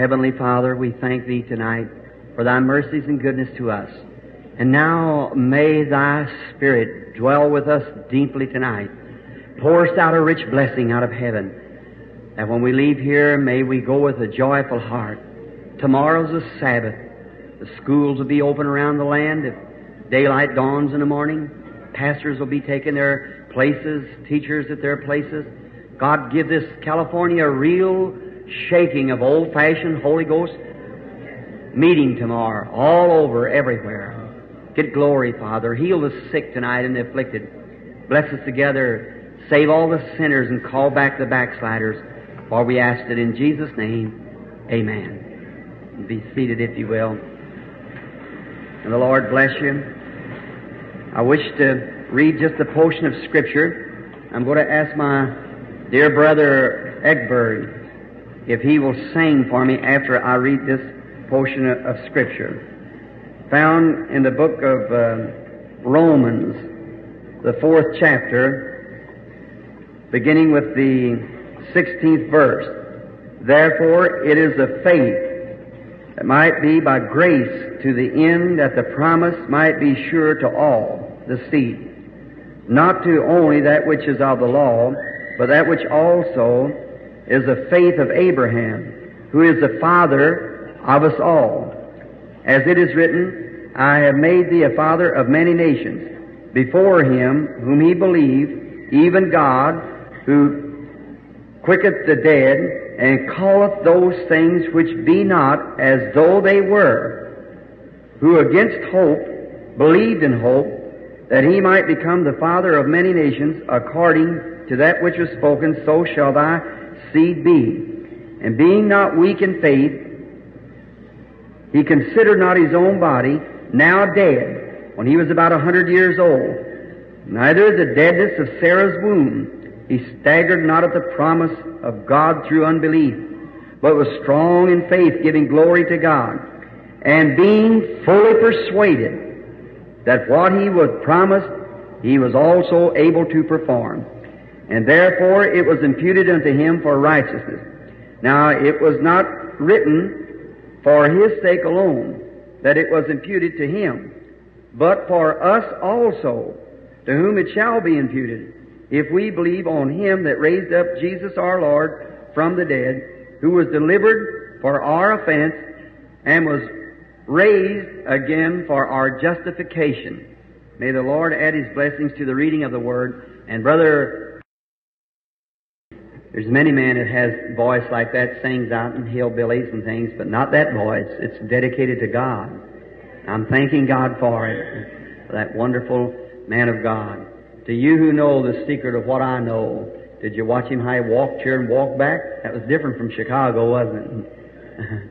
Heavenly Father, we thank Thee tonight for Thy mercies and goodness to us. And now may Thy Spirit dwell with us deeply tonight. Pour us out a rich blessing out of heaven. That when we leave here, may we go with a joyful heart. Tomorrow's a Sabbath. The schools will be open around the land. If daylight dawns in the morning, pastors will be taking their places, teachers at their places. God give this California a real shaking of old-fashioned Holy Ghost meeting tomorrow, all over, everywhere. Get glory, Father. Heal the sick tonight and the afflicted. Bless us together. Save all the sinners and call back the backsliders. For we ask it in Jesus' name. Amen. Be seated if you will. And the Lord bless you. I wish to read just a portion of Scripture. I'm going to ask my dear brother Ekberg if he will sing for me after I read this portion of, of Scripture. Found in the book of uh, Romans, the fourth chapter, beginning with the 16th verse. Therefore, it is of faith that might be by grace to the end that the promise might be sure to all the seed, not to only that which is of the law, but that which also is the faith of Abraham, who is the father of us all. As it is written, I have made thee a father of many nations, before him whom he believed, even God, who quicketh the dead, and calleth those things which be not as though they were, who against hope believed in hope, that he might become the father of many nations, according to that which was spoken, so shall thy seed be. And being not weak in faith, he considered not his own body, now dead, when he was about a hundred years old, neither the deadness of Sarah's womb. He staggered not at the promise of God through unbelief, but was strong in faith, giving glory to God, and being fully persuaded that what he was promised, he was also able to perform. And therefore it was imputed unto him for righteousness. Now it was not written for his sake alone that it was imputed to him, but for us also, to whom it shall be imputed, if we believe on him that raised up Jesus our Lord from the dead, who was delivered for our offense and was raised again for our justification. May the Lord add his blessings to the reading of the word. And brother, there's many men that has voice like that, sings out in hillbillies and things, but not that voice. It's dedicated to God. I'm thanking God for it, for that wonderful man of God. To you who know the secret of what I know, did you watch him how he walked here and walked back? That was different from Chicago, wasn't it?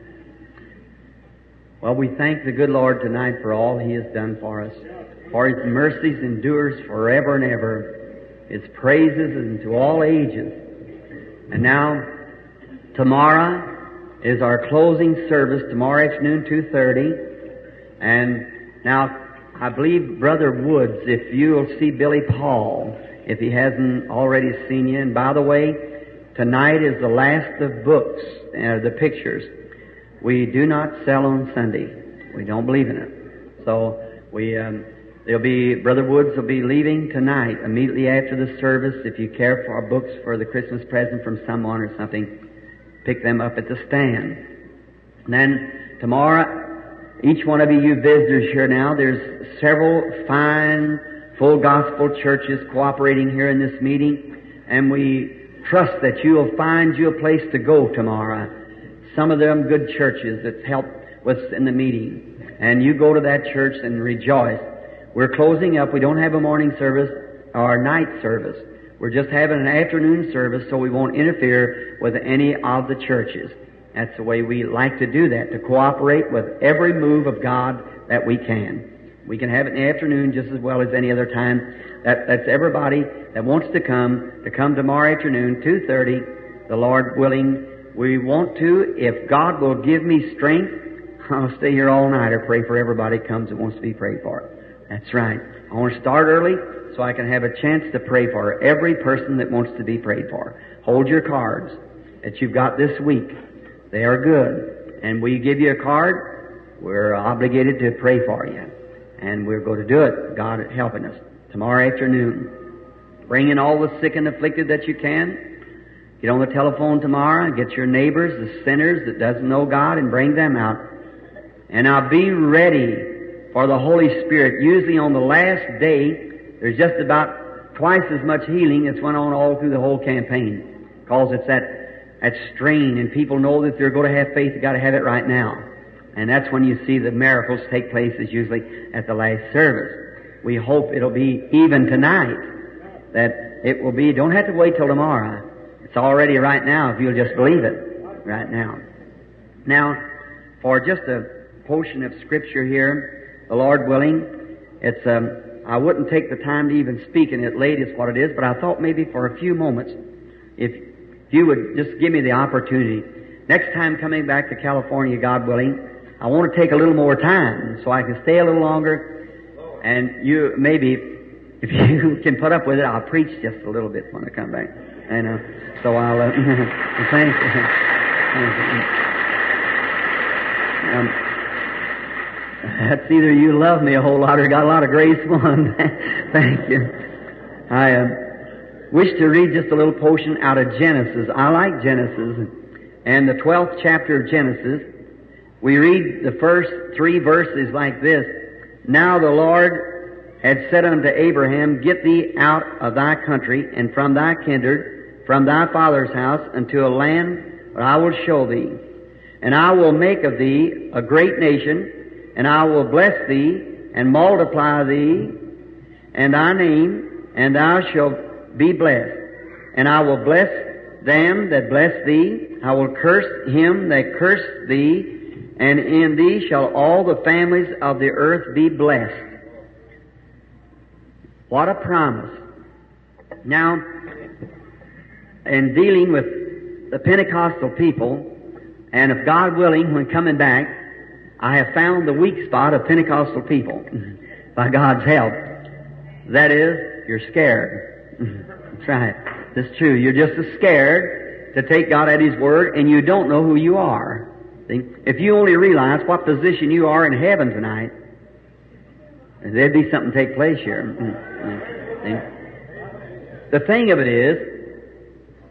well, we thank the good Lord tonight for all He has done for us. For His mercies endures forever and ever. His praises into all ages. And now, tomorrow is our closing service, tomorrow afternoon, 2.30. And now, I believe Brother Woods, if you'll see Billy Paul, if he hasn't already seen you. And by the way, tonight is the last of books, uh, the pictures. We do not sell on Sunday. We don't believe in it. So we, um, there'll be Brother Woods will be leaving tonight, immediately after the service. If you care for books for the Christmas present from someone or something, pick them up at the stand. And then tomorrow, each one of you, you visitors here now, there's several fine, full gospel churches cooperating here in this meeting, and we trust that you'll find you a place to go tomorrow. Some of them good churches that's helped us in the meeting. And you go to that church and rejoice. We're closing up. We don't have a morning service or a night service. We're just having an afternoon service so we won't interfere with any of the churches. That's the way we like to do that, to cooperate with every move of God that we can. We can have it in the afternoon just as well as any other time. That, that's everybody that wants to come, to come tomorrow afternoon, 2.30, the Lord willing. We want to, if God will give me strength, I'll stay here all night or pray for everybody comes that wants to be prayed for. That's right. I want to start early so I can have a chance to pray for every person that wants to be prayed for. Hold your cards that you've got this week. They are good. and we give you a card, we're obligated to pray for you. And we're going to do it, God helping us. Tomorrow afternoon, bring in all the sick and afflicted that you can. Get on the telephone tomorrow and get your neighbors, the sinners that doesn't know God, and bring them out. And now be ready for the Holy Spirit. Usually on the last day, there's just about twice as much healing that's went on all through the whole campaign. Because it's that, that strain and people know that they're going to have faith, they've got to have it right now. And that's when you see the miracles take place is usually at the last service. We hope it'll be even tonight that it will be, don't have to wait till tomorrow. It's already right now if you'll just believe it right now. Now, for just a portion of scripture here, the Lord willing, it's, um, I wouldn't take the time to even speak in it late is what it is, but I thought maybe for a few moments, if you would just give me the opportunity. Next time coming back to California, God willing, I want to take a little more time so I can stay a little longer and you maybe if you can put up with it, I'll preach just a little bit when I come back. I know. So I'll uh, thank you. Um, that's either you love me a whole lot or got a lot of grace one. thank you. I uh, wish to read just a little portion out of Genesis. I like Genesis and the 12th chapter of Genesis. We read the first three verses like this. Now the Lord had said unto Abraham, Get thee out of thy country and from thy kindred, from thy father's house, unto a land where I will show thee. And I will make of thee a great nation, and I will bless thee, and multiply thee, and thy name, and thou shalt be blessed. And I will bless them that bless thee, I will curse him that curse thee, and in thee shall all the families of the earth be blessed. What a promise. Now, in dealing with the Pentecostal people, and if God willing, when coming back, I have found the weak spot of Pentecostal people by God's help. That is, you're scared. That's right. That's true. You're just as scared to take God at His word, and you don't know who you are. If you only realize what position you are in heaven tonight, there'd be something take place here. The thing of it is,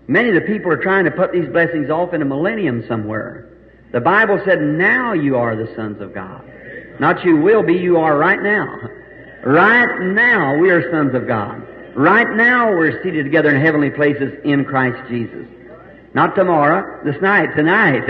many of the people are trying to put these blessings off in a millennium somewhere. The Bible said, now you are the sons of God. Not you will be, you are right now. Right now we are sons of God. Right now we're seated together in heavenly places in Christ Jesus. Not tomorrow, this night, tonight.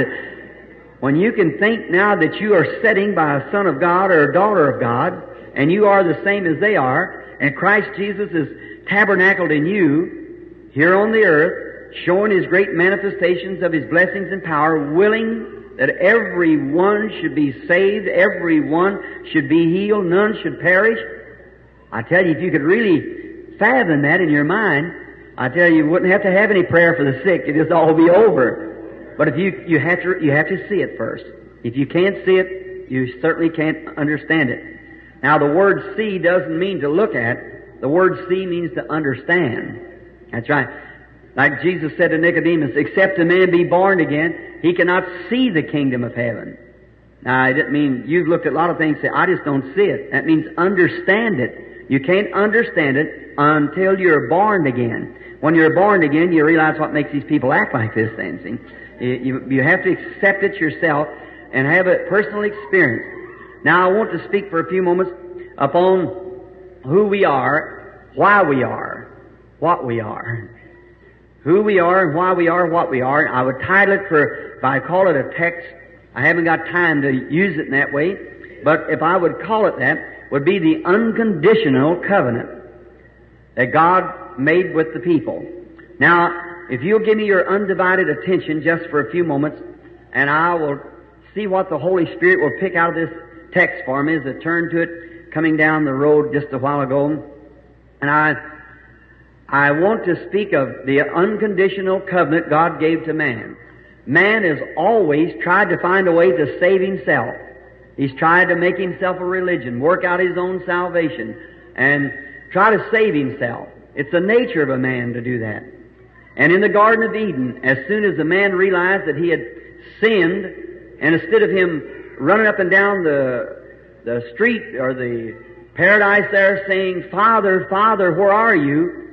When you can think now that you are sitting by a son of God or a daughter of God, and you are the same as they are, and Christ Jesus is tabernacled in you here on the earth, showing His great manifestations of His blessings and power, willing that everyone should be saved, everyone should be healed, none should perish. I tell you, if you could really fathom that in your mind, I tell you, you wouldn't have to have any prayer for the sick. It'd just all be over. But if you, you have to, you have to see it first. If you can't see it, you certainly can't understand it. Now the word see doesn't mean to look at. The word see means to understand. That's right. Like Jesus said to Nicodemus, except a man be born again, he cannot see the kingdom of heaven. Now, I didn't mean, you've looked at a lot of things and say, I just don't see it. That means understand it. You can't understand it until you're born again. When you're born again, you realize what makes these people act like this then, see? You, you have to accept it yourself and have a personal experience. Now I want to speak for a few moments upon who we are, why we are, what we are. Who we are and why we are, what we are. I would title it for, if I call it a text, I haven't got time to use it in that way, but if I would call it that, would be the unconditional covenant that God made with the people. Now, if you'll give me your undivided attention just for a few moments, and I will see what the Holy Spirit will pick out of this text for me as I turn to it coming down the road just a while ago. And I, I want to speak of the unconditional covenant God gave to man. Man has always tried to find a way to save himself. He's tried to make himself a religion, work out his own salvation, and try to save himself. It's the nature of a man to do that. And in the Garden of Eden, as soon as the man realized that he had sinned, And instead of him running up and down the, the street or the paradise there saying, Father, Father, where are you?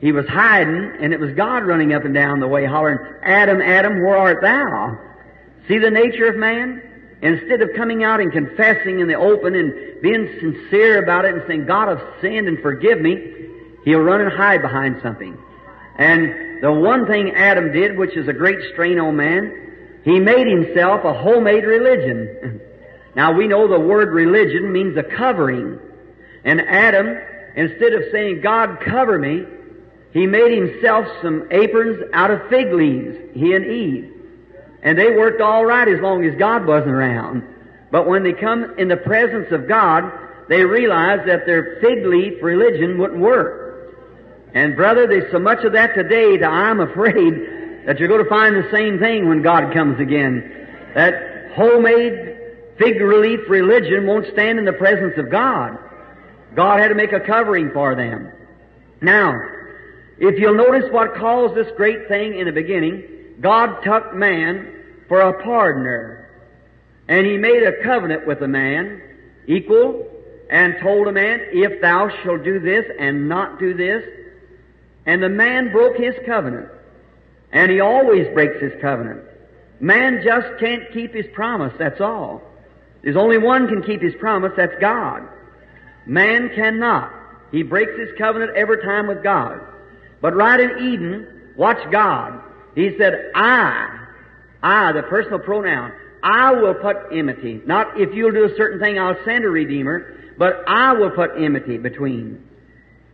He was hiding, and it was God running up and down the way hollering, Adam, Adam, where art thou? See the nature of man? Instead of coming out and confessing in the open and being sincere about it and saying, God, I've sinned and forgive me, he'll run and hide behind something. And the one thing Adam did, which is a great strain on man, he made himself a homemade religion. now we know the word religion means a covering. And Adam, instead of saying, God cover me, he made himself some aprons out of fig leaves, he and Eve. And they worked all right as long as God wasn't around. But when they come in the presence of God, they realize that their fig leaf religion wouldn't work. And brother, there's so much of that today that I'm afraid that you're going to find the same thing when God comes again. That homemade fig leaf religion won't stand in the presence of God. God had to make a covering for them. Now, if you'll notice what caused this great thing in the beginning, God took man for a pardoner. And he made a covenant with a man, equal, and told a man, if thou shalt do this and not do this, and the man broke his covenant. And he always breaks his covenant. Man just can't keep his promise, that's all. There's only one can keep his promise, that's God. Man cannot. He breaks his covenant every time with God. But right in Eden, watch God. He said, I, I, the personal pronoun, I will put enmity. Not if you'll do a certain thing, I'll send a Redeemer, but I will put enmity between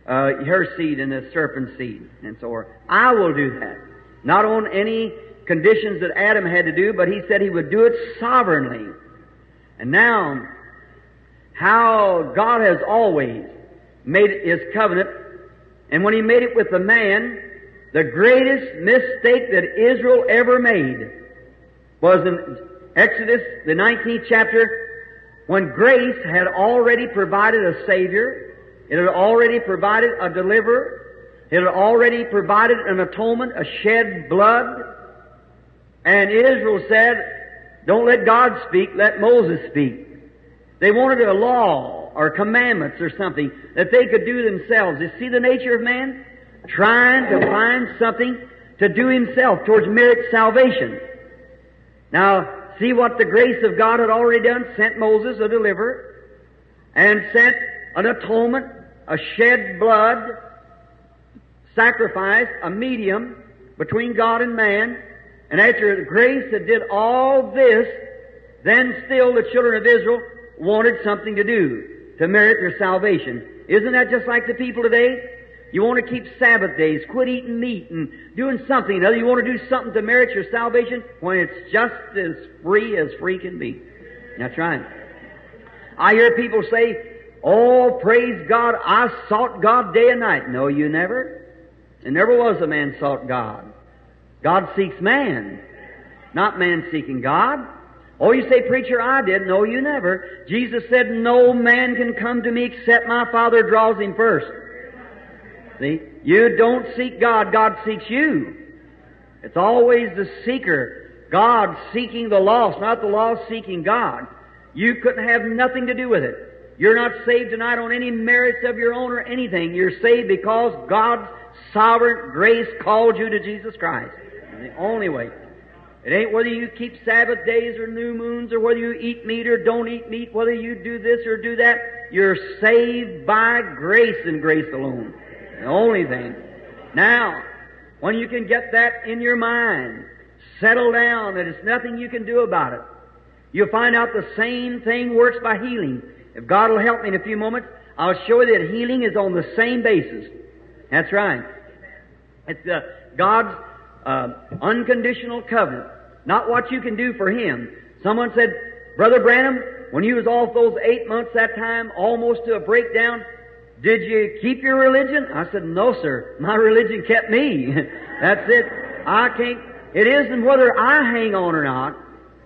uh, her seed and the serpent's seed, and so on. I will do that. Not on any conditions that Adam had to do, but he said he would do it sovereignly. And now, how God has always made his covenant, and when he made it with the man, the greatest mistake that Israel ever made was in Exodus, the 19th chapter, when grace had already provided a Savior, it had already provided a deliverer, it had already provided an atonement, a shed blood, and Israel said, don't let God speak, let Moses speak. They wanted a law or commandments or something that they could do themselves. You see the nature of man? Trying to find something to do himself towards merit salvation. Now, see what the grace of God had already done? Sent Moses a deliverer and sent an atonement, a shed blood, sacrifice, a medium between God and man. And after grace that did all this, then still the children of Israel wanted something to do to merit their salvation. Isn't that just like the people today? You want to keep Sabbath days, quit eating meat and doing something other. You want to do something to merit your salvation when it's just as free as free can be. That's right. I hear people say, Oh, praise God, I sought God day and night. No, you never. There never was a man sought God. God seeks man, not man seeking God. Oh, you say, preacher, I did. No, you never. Jesus said, no man can come to me except my Father draws him first. See? You don't seek God, God seeks you. It's always the seeker. God seeking the lost, not the lost seeking God. You couldn't have nothing to do with it. You're not saved tonight on any merits of your own or anything. You're saved because God's sovereign grace called you to Jesus Christ. the only way. It ain't whether you keep Sabbath days or new moons or whether you eat meat or don't eat meat, whether you do this or do that. You're saved by grace and grace alone. The only thing. Now, when you can get that in your mind, settle down that it's nothing you can do about it. You'll find out the same thing works by healing. If God will help me in a few moments, I'll show you that healing is on the same basis. That's right. It's uh, God's uh, unconditional covenant, not what you can do for Him. Someone said, Brother Branham, when you was off those eight months that time, almost to a breakdown, did you keep your religion? I said, No, sir. My religion kept me. That's it. I can't. It isn't whether I hang on or not.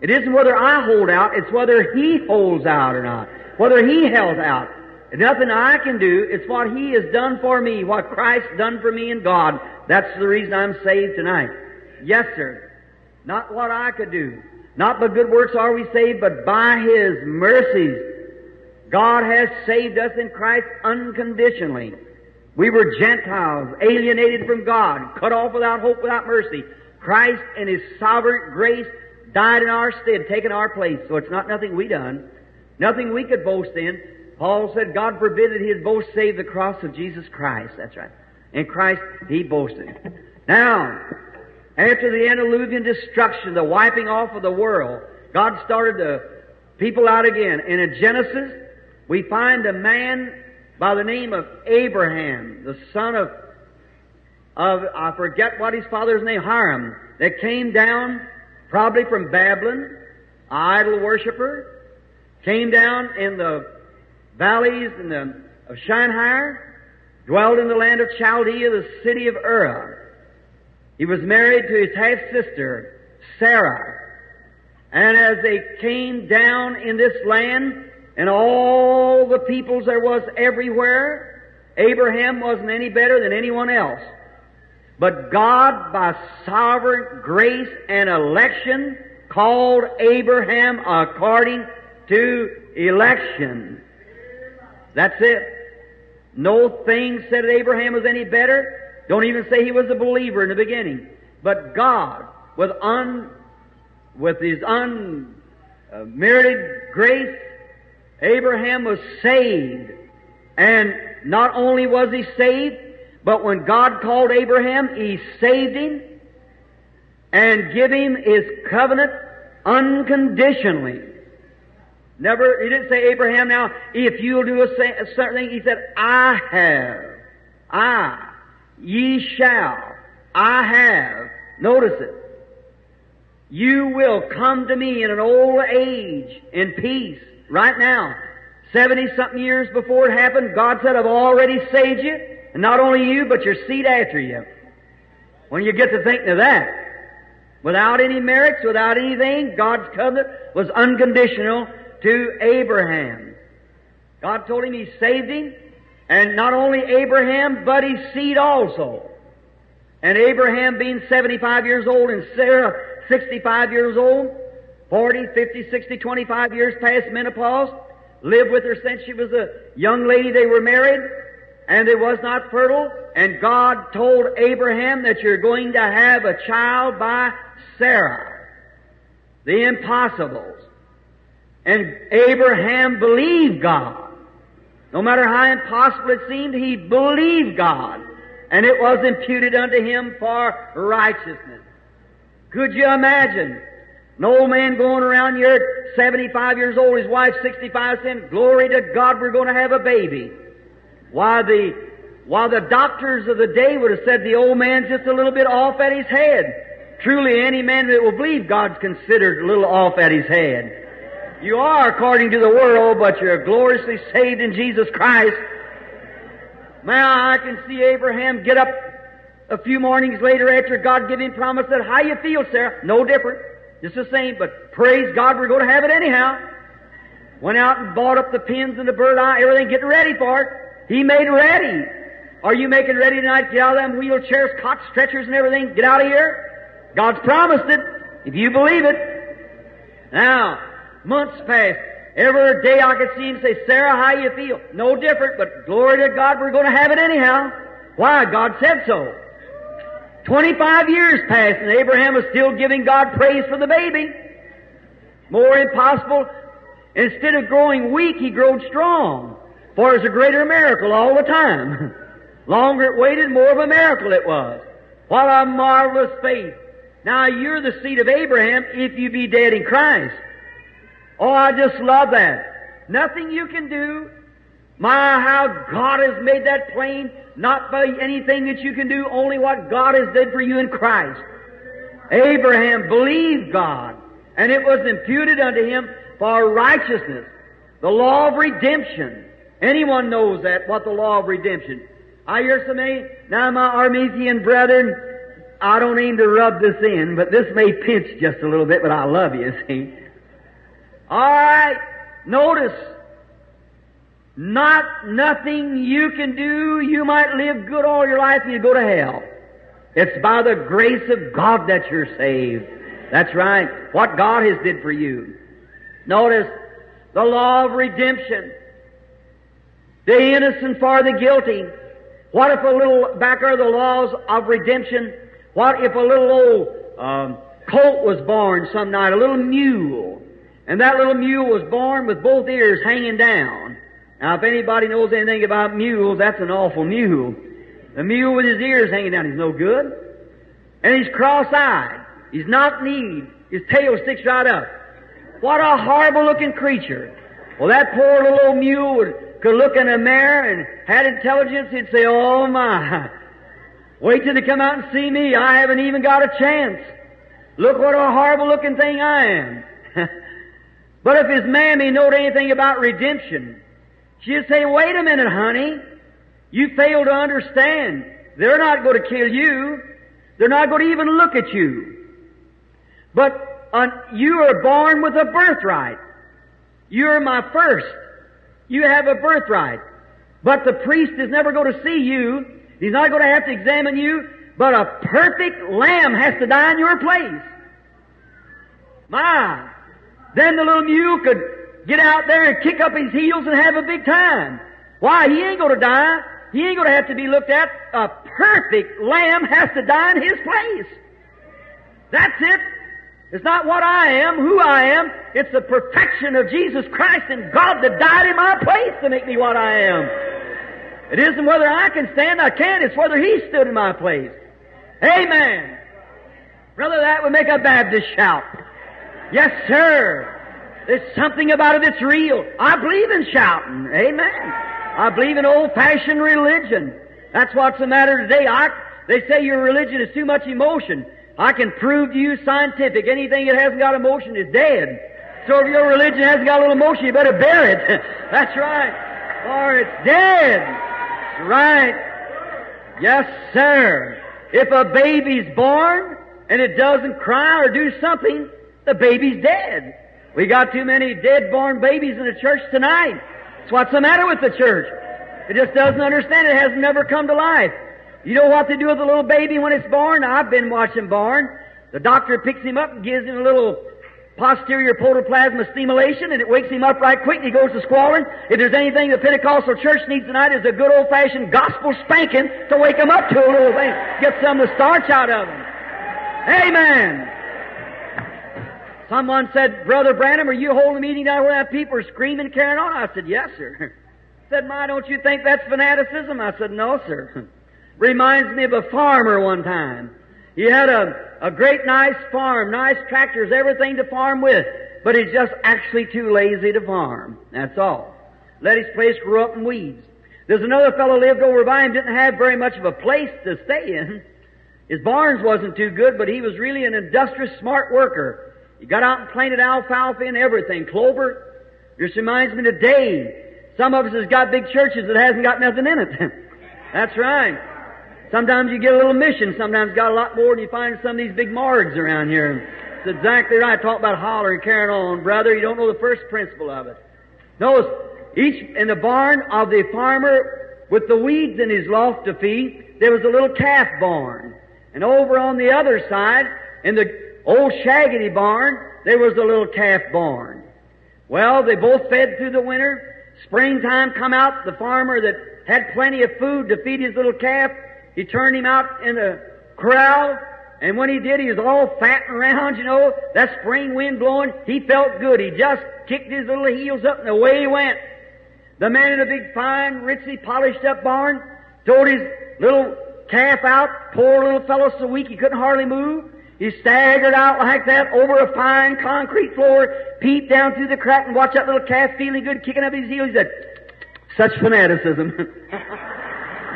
It isn't whether I hold out. It's whether He holds out or not. Whether He held out. Nothing I can do. It's what He has done for me, what Christ done for me in God. That's the reason I'm saved tonight. Yes, sir. Not what I could do. Not by good works are we saved, but by His mercies. God has saved us in Christ unconditionally. We were Gentiles, alienated from God, cut off without hope, without mercy. Christ in His sovereign grace died in our stead, taking our place. So it's not nothing we done, nothing we could boast in. Paul said, God forbid that he'd boast save the cross of Jesus Christ. That's right. In Christ, he boasted. Now, after the antediluvian destruction, the wiping off of the world, God started the people out again. And in Genesis, we find a man by the name of Abraham, the son of, of I forget what his father's name, Hiram, that came down probably from Babylon, idol worshiper, came down in the valleys in the, of Shinar, dwelled in the land of Chaldea, the city of Ur. He was married to his half sister, Sarah. And as they came down in this land, and all the peoples there was everywhere, Abraham wasn't any better than anyone else. But God, by sovereign grace and election, called Abraham according to election. That's it. No thing said that Abraham was any better. Don't even say he was a believer in the beginning. But God, with un, with his unmerited grace, Abraham was saved. And not only was he saved, but when God called Abraham, he saved him and give him his covenant unconditionally. Never, he didn't say, Abraham, now, if you'll do a, a certain thing, he said, I have. I. Ye shall. I have. Notice it. You will come to me in an old age in peace right now. Seventy something years before it happened, God said, I've already saved you. And not only you, but your seed after you. When you get to thinking of that, without any merits, without anything, God's covenant was unconditional to Abraham. God told him He saved him, and not only Abraham, but his seed also. And Abraham being 75 years old and Sarah 65 years old, 40, 50, 60, 25 years past menopause, lived with her since she was a young lady. They were married, and they was not fertile. And God told Abraham that you're going to have a child by Sarah. The impossibles. And Abraham believed God. No matter how impossible it seemed, he believed God. And it was imputed unto him for righteousness. Could you imagine an old man going around here, 75 years old, his wife 65, saying, Glory to God, we're going to have a baby. Why the, while the doctors of the day would have said the old man's just a little bit off at his head. Truly, any man that will believe God's considered a little off at his head. You are according to the world, but you're gloriously saved in Jesus Christ. Now I can see Abraham get up a few mornings later after God him promise that how you feel, Sarah? No different. Just the same, but praise God, we're going to have it anyhow. Went out and bought up the pins and the bird eye, everything, getting ready for it. He made ready. Are you making ready tonight? Get out of them wheelchairs, cot stretchers and everything. Get out of here. God's promised it, if you believe it. Now, Months passed. Every day I could see him say, Sarah, how you feel? No different, but glory to God, we're going to have it anyhow. Why? God said so. 25 years passed and Abraham was still giving God praise for the baby. More impossible. Instead of growing weak, he grew strong. For it's a greater miracle all the time. Longer it waited, more of a miracle it was. What a marvelous faith. Now you're the seed of Abraham if you be dead in Christ. Oh, I just love that. Nothing you can do. My, how God has made that plain, not by anything that you can do, only what God has did for you in Christ. Abraham believed God, and it was imputed unto him for righteousness. The law of redemption. Anyone knows that, what the law of redemption. I hear so many, now my Arminian brethren, I don't aim to rub this in, but this may pinch just a little bit, but I love you, see. Alright, notice, not nothing you can do, you might live good all your life and you go to hell. It's by the grace of God that you're saved. That's right. What God has did for you. Notice the law of redemption. The innocent for the guilty. What if a little, back are the laws of redemption, what if a little old um, colt was born some night, a little mule, and that little mule was born with both ears hanging down? Now, if anybody knows anything about mules, that's an awful mule. The mule with his ears hanging down, he's no good. And he's cross-eyed. He's not kneed. His tail sticks right up. What a horrible looking creature. Well, that poor little old mule would, could look in a mirror and had intelligence, he'd say, oh my, wait till they come out and see me. I haven't even got a chance. Look what a horrible looking thing I am. but if his mammy knowed anything about redemption, she'd say, wait a minute, honey. You fail to understand. They're not going to kill you. They're not going to even look at you. But you are born with a birthright. You're my first. You have a birthright. But the priest is never going to see you. He's not going to have to examine you. But a perfect lamb has to die in your place. My. Then the little mule could get out there and kick up his heels and have a big time. Why? He ain't to die. He ain't to have to be looked at. A perfect lamb has to die in his place. That's it. It's not what I am, who I am. It's the perfection of Jesus Christ and God that died in my place to make me what I am. It isn't whether I can stand, I can't. It's whether He stood in my place. Amen. Brother, that would make a Baptist shout. Yes, sir. There's something about it that's real. I believe in shouting. Amen. I believe in old-fashioned religion. That's what's the matter today. I, they say your religion is too much emotion. I can prove to you scientific, anything that hasn't got emotion is dead. So if your religion hasn't got a little emotion, you better bear it. That's right. Or it's dead. Right. Yes, sir. If a baby's born and it doesn't cry or do something, the baby's dead. We got too many dead born babies in the church tonight. That's what's the matter with the church. It just doesn't understand. It hasn't never come to life. You know what they do with a little baby when it's born? I've been watching born. The doctor picks him up and gives him a little posterior protoplasma stimulation and it wakes him up right quick and he goes to squalling. If there's anything the Pentecostal church needs tonight is a good old fashioned gospel spanking to wake him up to a little thing. Get some of the starch out of him. Amen. Someone said, Brother Branham, are you holding a meeting down where that people are screaming and carrying on? I said, yes, sir. said, my, don't you think that's fanaticism? I said, no, sir. Reminds me of a farmer one time. He had a, a great nice farm, nice tractors, everything to farm with, but he's just actually too lazy to farm. That's all. Let his place grow up in weeds. There's another fellow lived over by him, didn't have very much of a place to stay in. His barns wasn't too good, but he was really an industrious, smart worker. He got out and planted alfalfa and everything, clover. This reminds me today, some of us has got big churches that hasn't got nothing in it. That's right. Sometimes you get a little mission, sometimes got a lot more than you find some of these big morgues around here. It's exactly right. Talk about hollering, carrying on, brother. You don't know the first principle of it. Notice, each in the barn of the farmer with the weeds in his loft to feed, there was a little calf barn. And over on the other side, in the old shaggedy barn, there was a little calf barn. Well, they both fed through the winter. Springtime come out, the farmer that had plenty of food to feed his little calf he turned him out in the corral, and when he did, he was all fat and round, you know, that spring wind blowing. He felt good. He just kicked his little heels up and away he went. The man in the big, fine, richly polished up barn towed his little calf out. Poor little fellow so weak he couldn't hardly move. He staggered out like that over a fine concrete floor, peeped down through the crack and watched that little calf feeling good, kicking up his heels. He said, such fanaticism.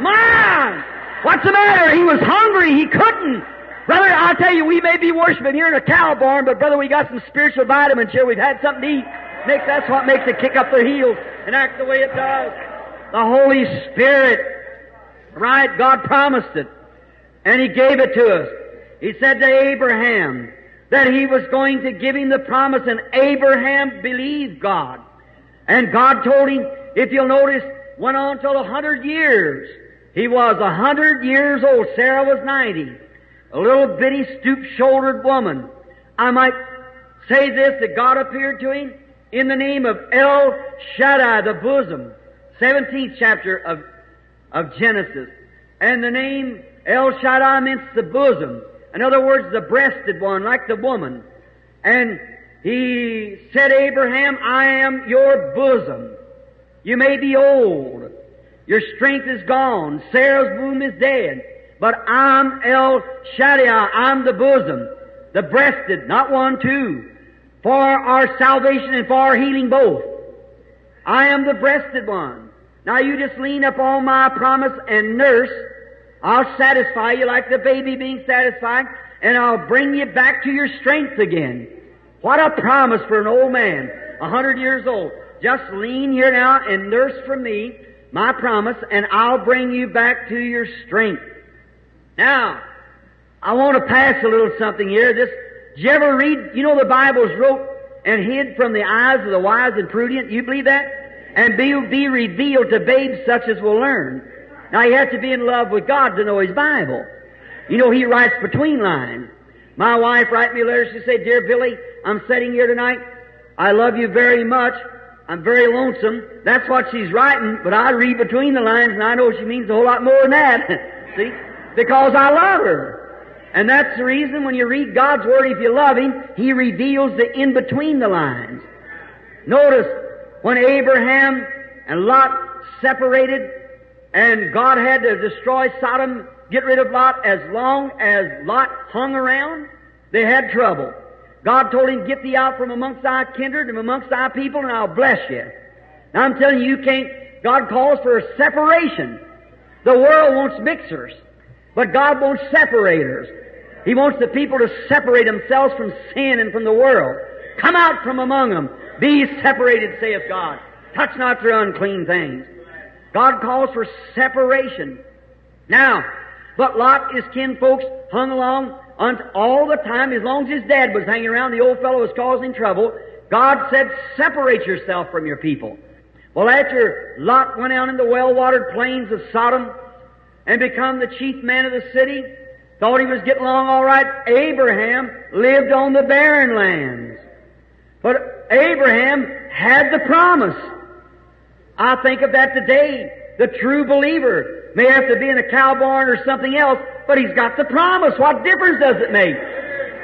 Mom! What's the matter? He was hungry. He couldn't. Brother, I'll tell you, we may be worshiping here in a cow barn, but brother, we got some spiritual vitamins here. We've had something to eat. Makes, that's what makes it kick up their heels and act the way it does. The Holy Spirit. Right? God promised it. And He gave it to us. He said to Abraham that He was going to give him the promise, and Abraham believed God. And God told him, if you'll notice, went on till a hundred years. He was a hundred years old. Sarah was ninety. A little bitty stoop-shouldered woman. I might say this that God appeared to him in the name of El Shaddai, the bosom, 17th chapter of, of Genesis. And the name El Shaddai means the bosom. In other words, the breasted one, like the woman. And he said, Abraham, I am your bosom. You may be old. Your strength is gone. Sarah's womb is dead. But I'm El Shaddai. I'm the bosom. The breasted, not one, two. For our salvation and for our healing both. I am the breasted one. Now you just lean upon my promise and nurse. I'll satisfy you like the baby being satisfied, and I'll bring you back to your strength again. What a promise for an old man, a hundred years old. Just lean here now and nurse from me my promise, and I'll bring you back to your strength. Now, I want to pass a little something here. This, did you ever read, you know the Bible's wrote and hid from the eyes of the wise and prudent? You believe that? And be, be revealed to babes such as will learn. Now you have to be in love with God to know His Bible. You know, He writes between lines. My wife write me a letter, she said, Dear Billy, I'm sitting here tonight. I love you very much. I'm very lonesome. That's what she's writing, but I read between the lines and I know she means a whole lot more than that. See? Because I love her. And that's the reason when you read God's Word, if you love Him, He reveals the in between the lines. Notice, when Abraham and Lot separated, and God had to destroy Sodom, get rid of Lot, as long as Lot hung around, they had trouble. God told him, get thee out from amongst thy kindred and amongst thy people, and I'll bless you. Now I'm telling you, you can't, God calls for a separation. The world wants mixers, but God wants separators. He wants the people to separate themselves from sin and from the world. Come out from among them. Be separated, saith God. Touch not their unclean things. God calls for separation. Now, but Lot, his kinfolks, hung along all the time, as long as his dad was hanging around, the old fellow was causing trouble. God said, separate yourself from your people. Well, after Lot went out in the well-watered plains of Sodom and become the chief man of the city, thought he was getting along all right, Abraham lived on the barren lands. But Abraham had the promise. I think of that today. The true believer may have to be in a cow barn or something else, but he's got the promise. What difference does it make?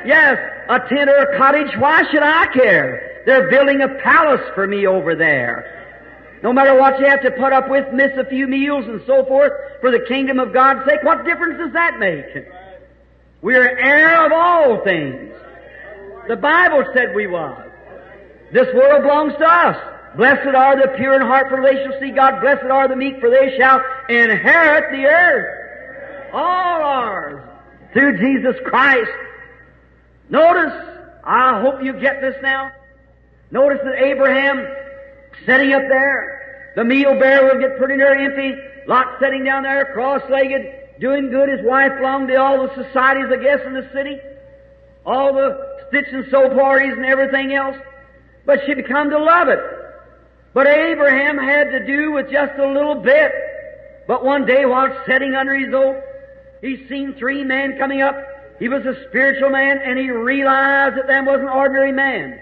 Yes, a tent or a cottage, why should I care? They're building a palace for me over there. No matter what you have to put up with, miss a few meals and so forth for the kingdom of God's sake, what difference does that make? We're heir of all things. The Bible said we was. This world belongs to us. Blessed are the pure in heart, for they shall see God. Blessed are the meek, for they shall inherit the earth. All ours. Through Jesus Christ. Notice, I hope you get this now. Notice that Abraham sitting up there, the meal barrel will get pretty near empty. Lot sitting down there, cross-legged, doing good. His wife belonged to all the societies, I guess, in the city. All the stitch and sew parties and everything else. But she become to love it. But Abraham had to do with just a little bit. But one day while sitting under his oak, he seen three men coming up. He was a spiritual man and he realized that them wasn't ordinary men.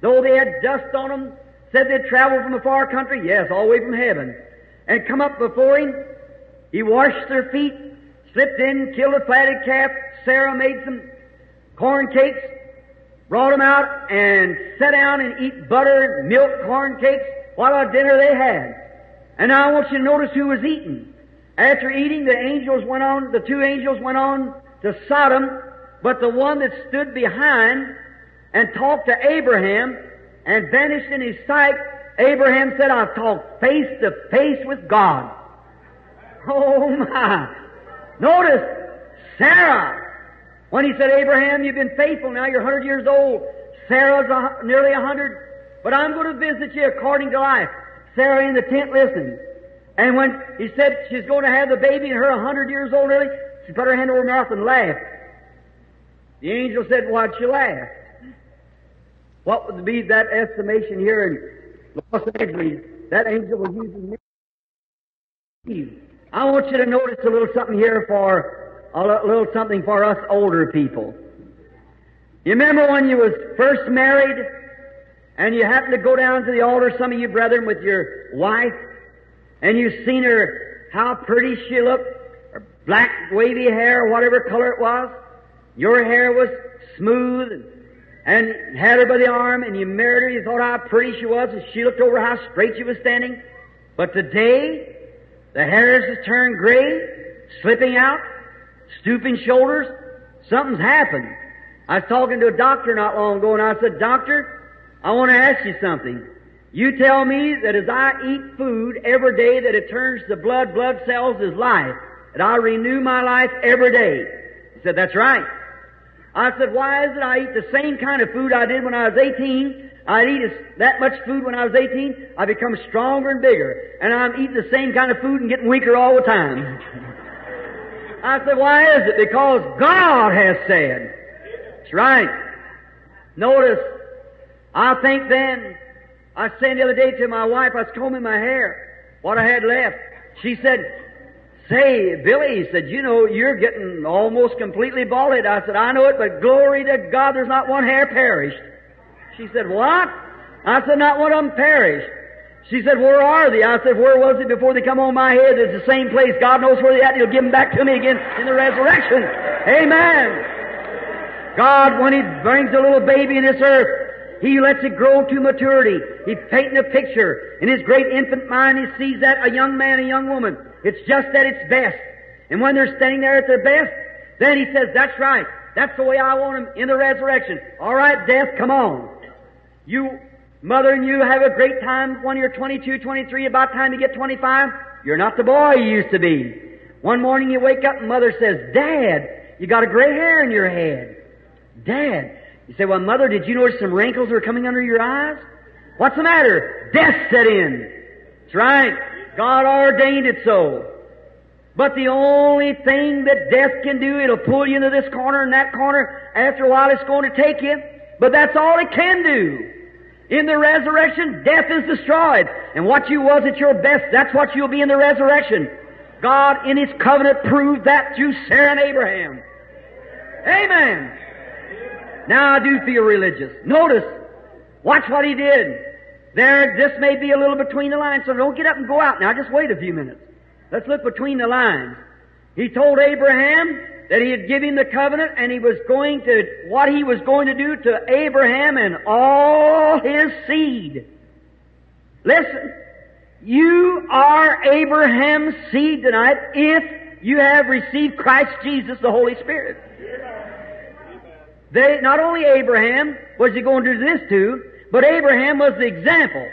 Though they had dust on them, said they'd traveled from a far country, yes, all the way from heaven, and come up before him. He washed their feet, slipped in, killed a fatted calf. Sarah made some corn cakes, brought them out, and sat down and eat butter, milk, corn cakes, what a dinner they had. And now I want you to notice who was eating. After eating, the angels went on, the two angels went on to Sodom, but the one that stood behind and talked to Abraham and vanished in his sight, Abraham said, I've talked face to face with God. Oh my! Notice, Sarah, when he said, Abraham, you've been faithful now, you're 100 years old. Sarah's a, nearly 100. But I'm going to visit you according to life. Sarah in the tent listening. And when he said she's going to have the baby and her a hundred years old early, she put her hand over her mouth and laughed. The angel said, why'd she laugh? What would be that estimation here in Los Angeles? That angel was using me. I want you to notice a little something here for, a little something for us older people. You remember when you was first married and you happened to go down to the altar, some of you brethren, with your wife, and you've seen her, how pretty she looked, her black wavy hair, whatever color it was. Your hair was smooth and, had her by the arm and you married her, you thought how pretty she was and she looked over how straight she was standing. But today, the hairs has turned gray, slipping out, stooping shoulders. Something's happened. I was talking to a doctor not long ago and I said, Doctor, I want to ask you something. You tell me that as I eat food every day that it turns the blood, blood cells is life, that I renew my life every day. He said, that's right. I said, why is it I eat the same kind of food I did when I was 18? I eat that much food when I was 18. I become stronger and bigger. And I'm eating the same kind of food and getting weaker all the time. I said, why is it? Because God has said. That's right. Notice, I think then, I said the other day to my wife, I was combing my hair, what I had left. She said, Say, Billy, he said, you know, you're getting almost completely balded. I said, I know it, but glory to God, there's not one hair perished. She said, what? I said, not one of them perished. She said, where are they? I said, where was it before they come on my head? It's the same place. God knows where they're at. He'll give them back to me again in the resurrection. Amen. God, when He brings a little baby in this earth, He lets it grow to maturity. He's painting a picture. In His great infant mind, He sees that a young man, a young woman. It's just at its best. And when they're standing there at their best, then He says, that's right. That's the way I want them in the resurrection. All right, death, come on. You, mother and you have a great time when you're 22, 23, about time to get 25. You're not the boy you used to be. One morning you wake up and mother says, Dad, you got a gray hair in your head. Dad. You say, well, mother, did you notice some wrinkles were coming under your eyes? What's the matter? Death set in. That's right. God ordained it so. But the only thing that death can do, it'll pull you into this corner and that corner. After a while, it's going to take you. But that's all it can do. In the resurrection, death is destroyed. And what you was at your best, that's what you'll be in the resurrection. God, in His covenant, proved that through Sarah and Abraham. Amen. Now I do feel religious. Notice, watch what He did. There, this may be a little between the lines, so don't get up and go out now. Just wait a few minutes. Let's look between the lines. He told Abraham that he had given the covenant and he was going to, what he was going to do to Abraham and all his seed. Listen, you are Abraham's seed tonight if you have received Christ Jesus, the Holy Spirit. They, not only Abraham was he going to do this to, but Abraham was the example.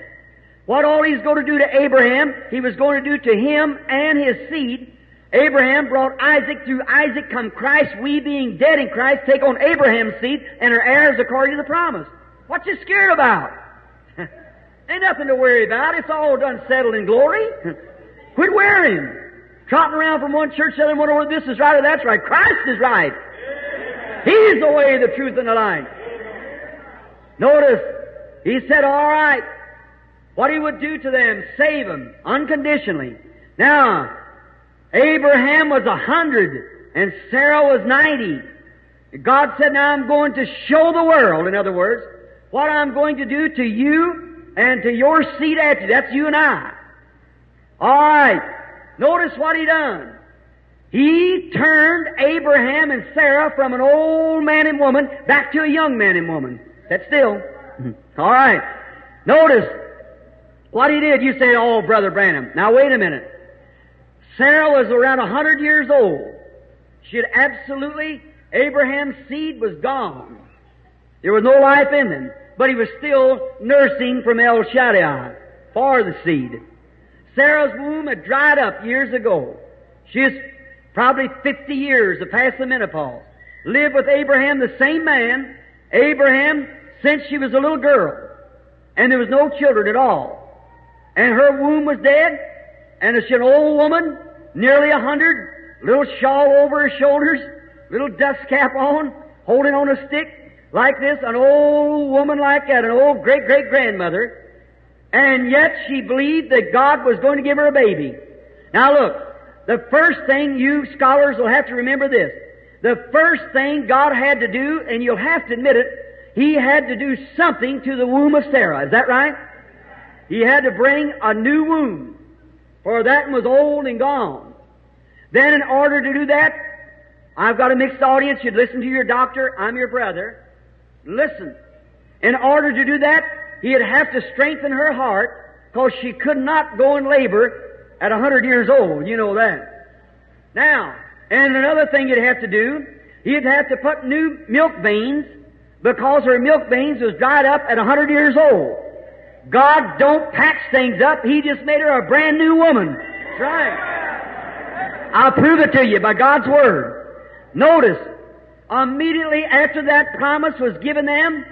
What all he's going to do to Abraham, he was going to do to him and his seed. Abraham brought Isaac through Isaac come Christ. We being dead in Christ take on Abraham's seed and are heirs according to the promise. What you scared about? Ain't nothing to worry about. It's all done settled in glory. Quit worrying. Trotting around from one church to the other, wondering whether this is right or that's right. Christ is right. He's the way, the truth, and the life. Notice, he said, all right, what he would do to them, save them unconditionally. Now, Abraham was a hundred and Sarah was ninety. God said, now I'm going to show the world, in other words, what I'm going to do to you and to your seed after you. That's you and I. Alright. Notice what he done. He turned Abraham and Sarah from an old man and woman back to a young man and woman. That's still. Mm-hmm. Alright. Notice what he did. You say, oh, Brother Branham. Now wait a minute. Sarah was around a hundred years old. She had absolutely, Abraham's seed was gone. There was no life in them, but he was still nursing from El Shaddai for the seed. Sarah's womb had dried up years ago. She is probably 50 years past the menopause. Lived with Abraham, the same man, Abraham, since she was a little girl. And there was no children at all. And her womb was dead, and she's an old woman, nearly a hundred, little shawl over her shoulders, little dust cap on, holding on a stick like this, an old woman like that, an old great great grandmother, and yet she believed that God was going to give her a baby. Now look, the first thing you scholars will have to remember this. the first thing God had to do, and you'll have to admit it, He had to do something to the womb of Sarah. Is that right? He had to bring a new womb, for that one was old and gone. Then in order to do that, I've got a mixed audience. You'd listen to your doctor. I'm your brother. Listen. In order to do that, he'd have to strengthen her heart because she could not go in labor at a hundred years old. You know that. Now, and another thing he'd have to do, he'd have to put new milk veins because her milk veins was dried up at a hundred years old. God don't patch things up. He just made her a brand new woman. That's right. I'll prove it to you by God's Word. Notice, immediately after that promise was given them,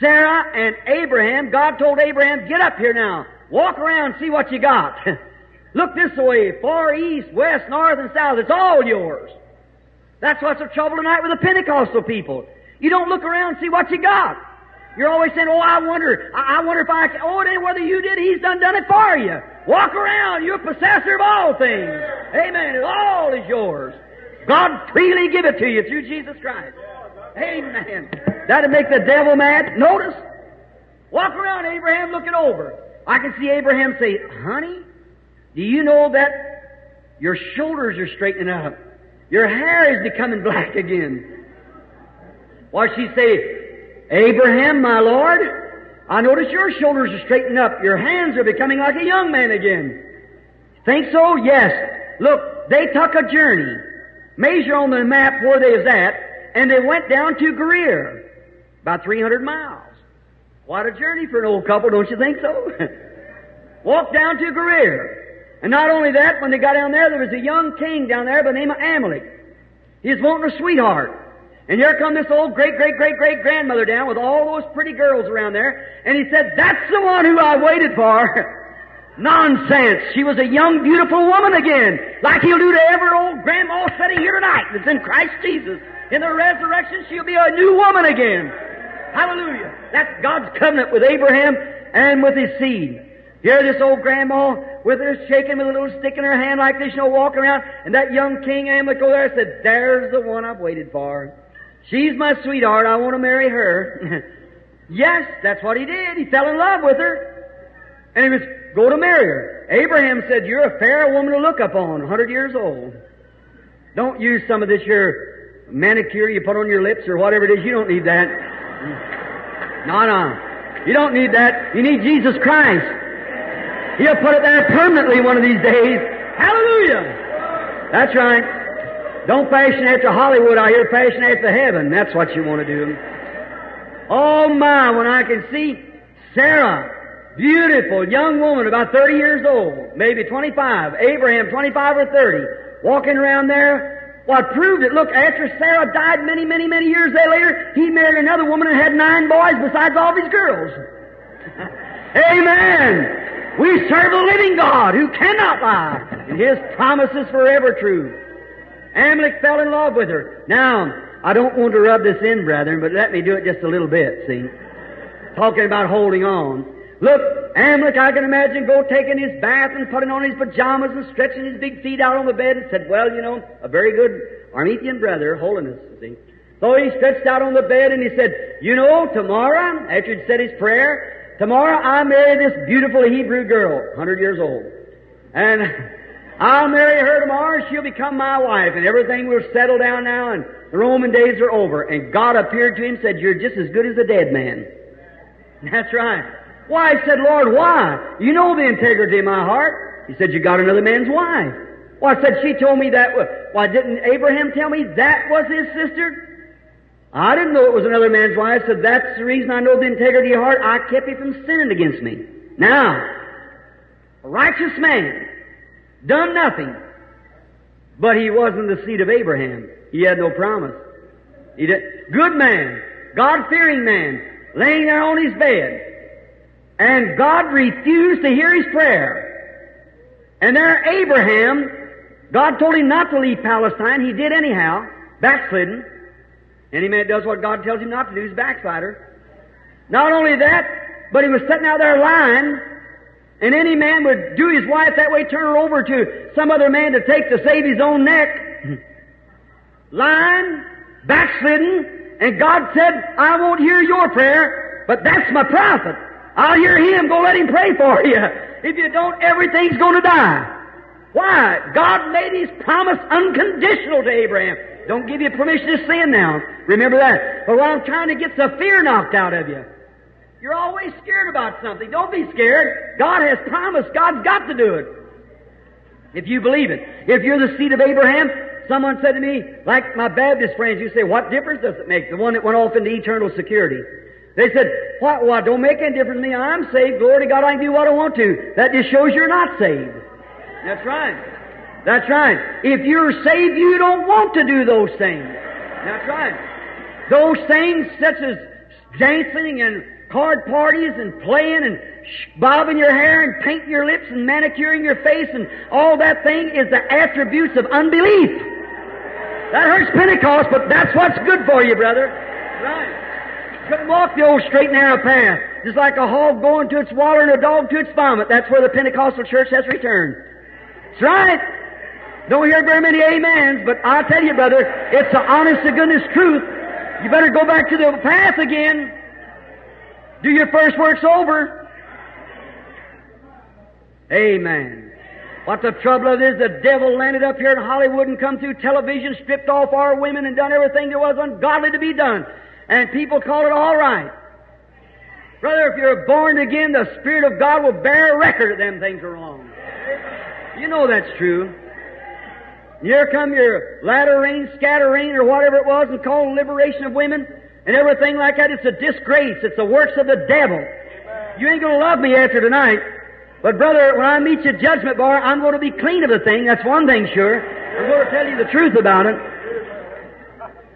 Sarah and Abraham, God told Abraham, get up here now. Walk around, see what you got. Look this way, far east, west, north, and south. It's all yours. That's what's the trouble tonight with the Pentecostal people. You don't look around and see what you got. You're always saying, oh, I wonder, I, I wonder if I can, oh, it ain't whether you did, He's done done it for you. Walk around, you're possessor of all things. Amen. It all is yours. God freely give it to you through Jesus Christ. Amen. That'd make the devil mad. Notice. Walk around, Abraham, look it over. I can see Abraham say, honey, do you know that your shoulders are straightening up? Your hair is becoming black again. Why she say, Abraham, my Lord, I notice your shoulders are straightening up. Your hands are becoming like a young man again. Think so? Yes. Look, they took a journey. Measure on the map where they was at, and they went down to Gerar, about 300 miles. What a journey for an old couple, don't you think so? Walked down to Gerar. And not only that, when they got down there, there was a young king down there by the name of Amalek. He was wanting a sweetheart. And here come this old great, great, great, great grandmother down with all those pretty girls around there. And he said, that's the one who I waited for. Nonsense. She was a young, beautiful woman again, like he'll do to every old grandma sitting here tonight that's in Christ Jesus. In the resurrection, she'll be a new woman again. Hallelujah. That's God's covenant with Abraham and with his seed. Here this old grandma with her shaking with a little stick in her hand like this, you know, walking around, and that young king Amalek over there said, There's the one I've waited for. She's my sweetheart. I want to marry her. yes, that's what he did. He fell in love with her. And he was go to marry her. Abraham said, You're a fair woman to look upon, 100 years old. Don't use some of this your manicure you put on your lips or whatever it is. You don't need that. No, no. You don't need that. You need Jesus Christ. He'll put it there permanently one of these days. Hallelujah. That's right. Don't fashion after Hollywood out here, fashion after heaven. That's what you want to do. Oh my, when I can see Sarah, beautiful young woman, about 30 years old, maybe 25, Abraham 25 or 30, walking around there, what proved it, look, after Sarah died many, many, many years later, he married another woman and had nine boys besides all of his girls. Amen. We serve a living God who cannot lie, and His promise is forever true. Amalek fell in love with her. Now, I don't want to rub this in, brethren, but let me do it just a little bit, see? Talking about holding on. Look, Amalek, I can imagine, go taking his bath and putting on his pajamas and stretching his big feet out on the bed and said, well, you know, a very good Arminian brother, holiness, see? So he stretched out on the bed and he said, you know, tomorrow, after he'd said his prayer, tomorrow I marry this beautiful Hebrew girl, 100 years old. And I'll marry her tomorrow she'll become my wife and everything will settle down now and the Roman days are over. And God appeared to him and said, You're just as good as a dead man. That's right. Why? Said, Lord, why? You know the integrity of my heart. He said, You got another man's wife. Why, I said, She told me that. Why, didn't Abraham tell me that was his sister? I didn't know it was another man's wife. so That's the reason I know the integrity of heart. I kept you from sinning against me. Now, a righteous man done nothing. But he wasn't the seed of Abraham. He had no promise. He did. Good man, God-fearing man, laying there on his bed. And God refused to hear his prayer. And there Abraham, God told him not to leave Palestine. He did anyhow, backslidden. Any man does what God tells him not to do is backslider. Not only that, but he was sitting out there lying and any man would do his wife that way, turn her over to some other man to take to save his own neck. lying, backslidden, and God said, I won't hear your prayer, but that's my prophet. I'll hear him. Go let him pray for you. If you don't, everything's going to die. Why? God made His promise unconditional to Abraham. Don't give you permission to sin now. Remember that. But what I'm trying to get the fear knocked out of you. You're always scared about something. Don't be scared. God has promised. God's got to do it. If you believe it. If you're the seed of Abraham, someone said to me, like my Baptist friends, you say, what difference does it make? The one that went off into eternal security. They said, what, what, don't make any difference to me. I'm saved. Glory to God, I can do what I want to. That just shows you're not saved. That's right. That's right. If you're saved, you don't want to do those things. That's right. Those things such as dancing and card parties and playing and bobbing your hair and painting your lips and manicuring your face and all that thing is the attributes of unbelief. That hurts Pentecost, but that's what's good for you, brother. Right. Couldn't walk the old straight and narrow path. Just like a hog going to its water and a dog to its vomit. That's where the Pentecostal church has returned. That's right. Don't hear very many amens, but I'll tell you, brother, it's the honest to goodness truth. You better go back to the path again. Do your first works over. Amen. What the trouble of it is, the devil landed up here in Hollywood and come through television, stripped off our women and done everything there was ungodly to be done and people call it all right. Brother, if you're born again, the Spirit of God will bear record that them things are wrong. You know that's true. Here come your latter rain, scatter rain, or whatever it was, and called liberation of women, and everything like that. It's a disgrace. It's the works of the devil. You ain't gonna love me after tonight. But brother, when I meet you at judgment bar, I'm to be clean of the thing. That's one thing sure. I'm to tell you the truth about it.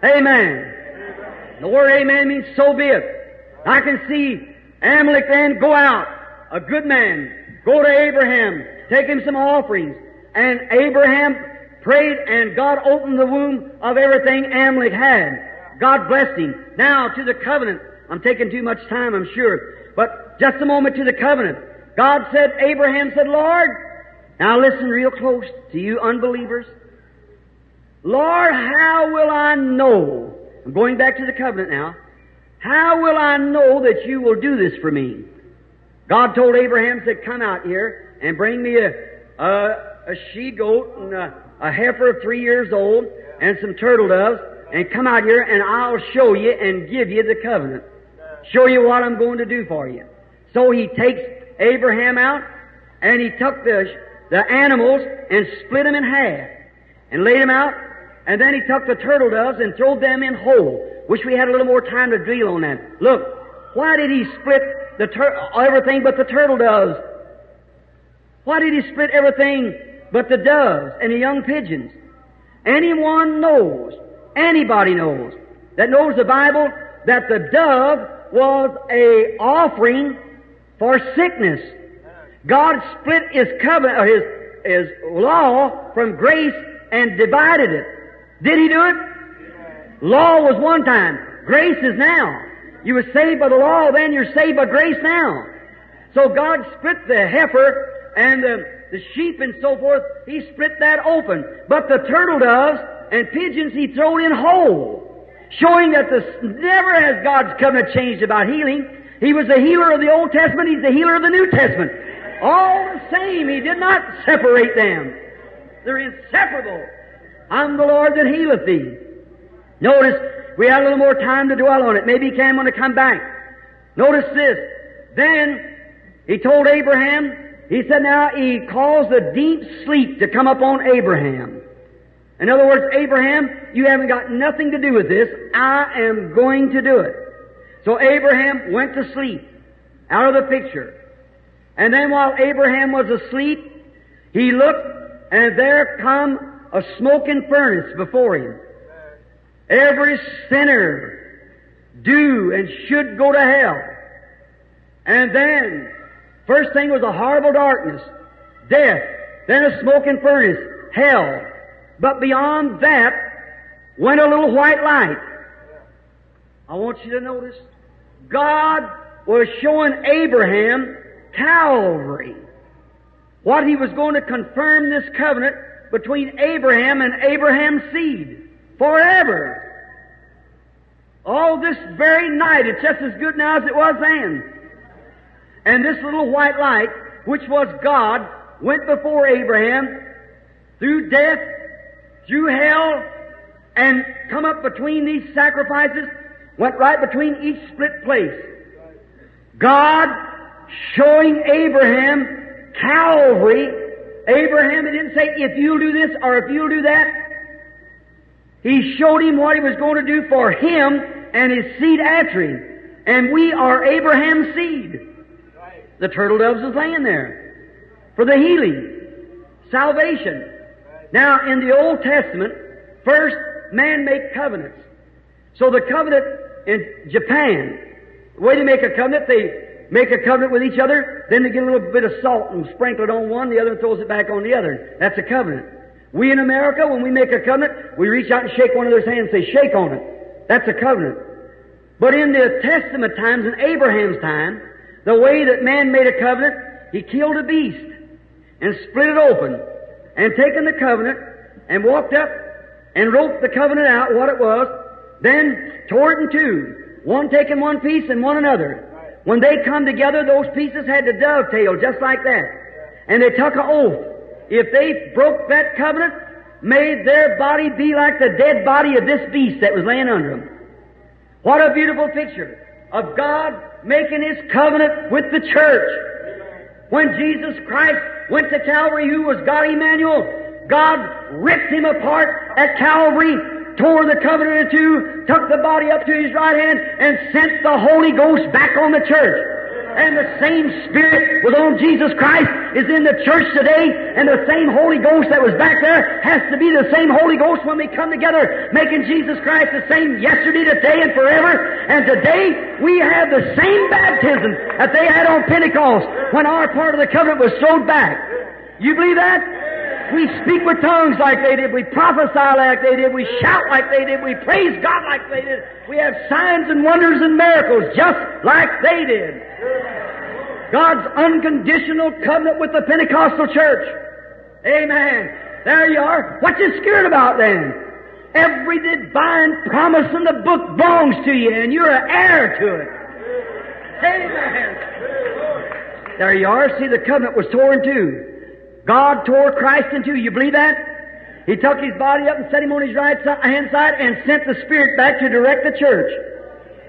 Amen. The word amen means so be it. I can see Amalek then go out, a good man, go to Abraham, take him some offerings, and Abraham prayed and God opened the womb of everything Amalek had. God blessed him. Now to the covenant. I'm taking too much time, I'm sure. But just a moment to the covenant. God said, Abraham said, Lord, now listen real close to you unbelievers. Lord, how will I know I'm going back to the covenant now. How will I know that you will do this for me? God told Abraham, said, come out here and bring me a, a, a she goat and a, a heifer three years old and some turtle doves and come out here and I'll show you and give you the covenant. Show you what I'm going to do for you. So he takes Abraham out and he took the, the animals and split them in half and laid them out and then he took the turtle doves and threw them in whole. Wish we had a little more time to deal on that. Look, why did he split the tur- everything but the turtle doves? Why did he split everything but the doves and the young pigeons? Anyone knows, anybody knows, that knows the Bible, that the dove was a offering for sickness. God split His covenant, or His, His law from grace and divided it. Did he do it? Law was one time. Grace is now. You were saved by the law, then you're saved by grace now. So God split the heifer and the, the sheep and so forth. He split that open. But the turtle doves and pigeons he thrown in whole. Showing that this never has God's covenant changed about healing. He was the healer of the Old Testament, He's the healer of the New Testament. All the same, He did not separate them. They're inseparable. I'm the Lord that healeth thee. Notice, we had a little more time to dwell on it. Maybe he can when I come back. Notice this. Then, he told Abraham, he said now he caused a deep sleep to come upon Abraham. In other words, Abraham, you haven't got nothing to do with this. I am going to do it. So Abraham went to sleep out of the picture. And then while Abraham was asleep, he looked and there come a smoking furnace before him. Every sinner do and should go to hell. And then, first thing was a horrible darkness, death, then a smoking furnace, hell. But beyond that went a little white light. I want you to notice, God was showing Abraham Calvary. What he was going to confirm this covenant between Abraham and Abraham's seed. forever. All this very night, it's just as good now as it was then. And this little white light, which was God, went before Abraham through death, through hell, and come up between these sacrifices, went right between each split place. God showing Abraham Calvary. Abraham, he didn't say, if you'll do this or if you'll do that. He showed him what he was going to do for him and his seed after him. And we are Abraham's seed. The turtle doves is laying there for the healing, salvation. Now, in the Old Testament, first man make covenants. So the covenant in Japan, the way they make a covenant, they make a covenant with each other, then they get a little bit of salt and sprinkle it on one, the other throws it back on the other. That's a covenant. We in America, when we make a covenant, we reach out and shake one another's hand and say, shake on it. That's a covenant. But in the Testament times, in Abraham's time, the way that man made a covenant, he killed a beast and split it open and taken the covenant and walked up and wrote the covenant out, what it was, then tore it in two. One taking one piece and one another. When they come together, those pieces had to dovetail just like that. And they took an oath. If they broke that covenant, made their body be like the dead body of this beast that was laying under them. What a beautiful picture of God making His covenant with the church. When Jesus Christ went to Calvary, who was God Emmanuel, God ripped Him apart at Calvary, tore the covenant in two, took the body up to His right hand, and sent the Holy Ghost back on the church. And the same Spirit was on Jesus Christ is in the church today, and the same Holy Ghost that was back there has to be the same Holy Ghost when we come together, making Jesus Christ the same yesterday, today, and forever. And today we have the same baptism that they had on Pentecost when our part of the covenant was thrown back. You believe that? We speak with tongues like they did. We prophesy like they did. We shout like they did. We praise God like they did. We have signs and wonders and miracles just like they did. God's unconditional covenant with the Pentecostal church. Amen. There you are. What you scared about then? Every divine promise in the book belongs to you, and you're an heir to it. Amen. There you are. See, the covenant was torn two. God tore Christ in two. You believe that? He took his body up and set him on his right hand side and sent the Spirit back to direct the church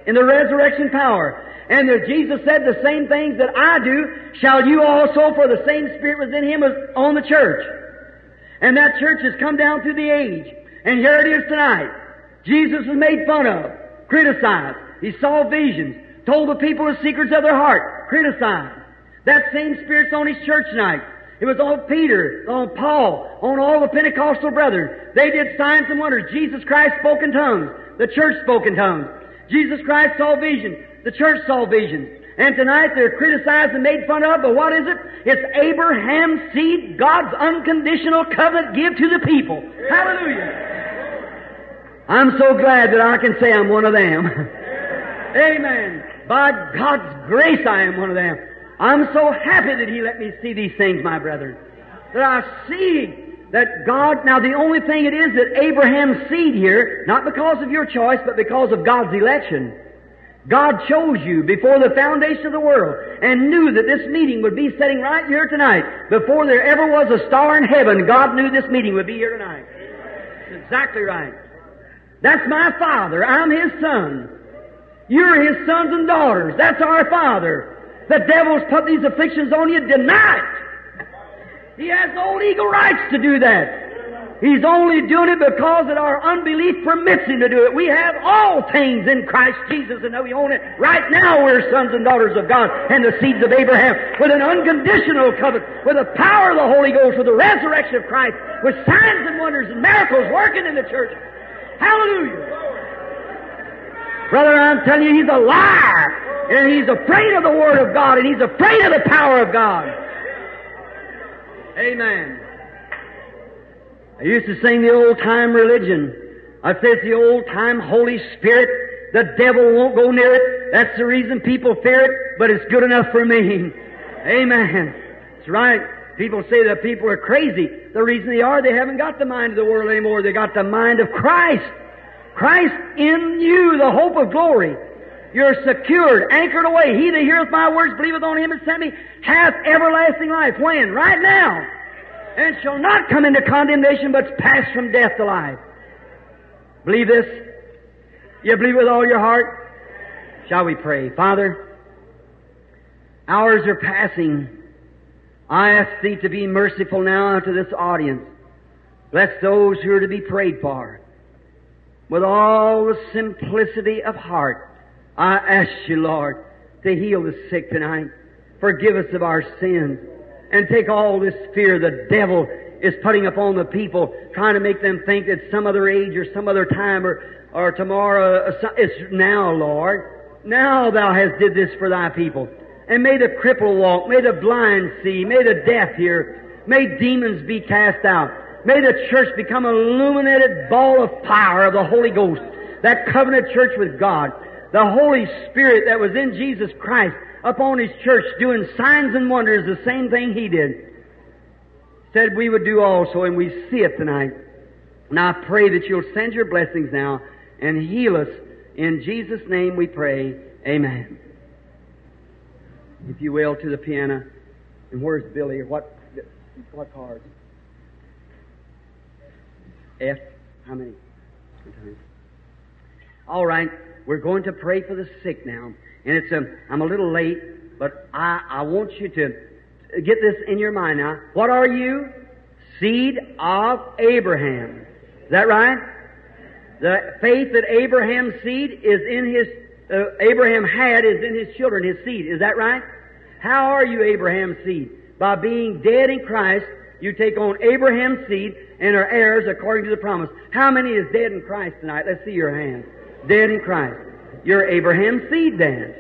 in the resurrection power. And that Jesus said, the same things that I do shall you also, for the same Spirit was in him as on the church. And that church has come down through the age. And here it is tonight. Jesus was made fun of, criticized. He saw visions, told the people the secrets of their heart, criticized. That same Spirit's on his church tonight. It was on Peter, on Paul, on all the Pentecostal brethren. They did signs and wonders. Jesus Christ spoke in tongues. The church spoke in tongues. Jesus Christ saw visions. The church saw visions. And tonight they're criticized and made fun of, but what is it? It's Abraham's seed, God's unconditional covenant give to the people. Hallelujah. I'm so glad that I can say I'm one of them. Amen. By God's grace I am one of them. I'm so happy that He let me see these things, my brethren. That I see that God, now the only thing it is that Abraham's seed here, not because of your choice, but because of God's election. God chose you before the foundation of the world and knew that this meeting would be sitting right here tonight. Before there ever was a star in heaven, God knew this meeting would be here tonight. That's exactly right. That's my Father. I'm His Son. You're His sons and daughters. That's our Father. The devil's put these afflictions on you. Deny it. He has no legal rights to do that. He's only doing it because that our unbelief permits him to do it. We have all things in Christ Jesus and we own it. Right now we're sons and daughters of God and the seeds of Abraham with an unconditional covenant, with the power of the Holy Ghost, with the resurrection of Christ, with signs and wonders and miracles working in the church. Hallelujah. Brother, I'm telling you, he's a liar. And he's afraid of the Word of God and he's afraid of the power of God. Amen. I used to sing the old time religion. I said it's the old time Holy Spirit. The devil won't go near it. That's the reason people fear it, but it's good enough for me. Amen. That's right. People say that people are crazy. The reason they are, they haven't got the mind of the world anymore. They got the mind of Christ. Christ in you, the hope of glory. You're secured, anchored away. He that heareth my words, believeth on him that sent me, hath everlasting life. When? Right now. And shall not come into condemnation, but pass from death to life. Believe this? You believe with all your heart? Shall we pray? Father, hours are passing. I ask Thee to be merciful now to this audience. Bless those who are to be prayed for. With all the simplicity of heart, I ask you, Lord, to heal the sick tonight. Forgive us of our sins. And take all this fear the devil is putting upon the people, trying to make them think that some other age or some other time or, or tomorrow, uh, it's now, Lord. Now thou hast did this for thy people. And may the cripple walk, may the blind see, may the deaf hear, may demons be cast out. May the church become an illuminated ball of fire of the Holy Ghost. That covenant church with God. The Holy Spirit that was in Jesus Christ upon His church doing signs and wonders, the same thing He did. Said we would do also, and we see it tonight. And I pray that you'll send your blessings now and heal us. In Jesus' name we pray. Amen. If you will, to the piano. And where's Billy? What, what cards? F. How many? All right. We're going to pray for the sick now. And it's a, I'm a little late, but I, I want you to get this in your mind now. What are you? Seed of Abraham. Is that right? The faith that Abraham's seed is in his, uh, Abraham had is in his children, his seed. Is that right? How are you Abraham's seed? By being dead in Christ, you take on Abraham's seed and are heirs according to the promise. How many is dead in Christ tonight? Let's see your hands. Dead in Christ. You're Abraham's seed then.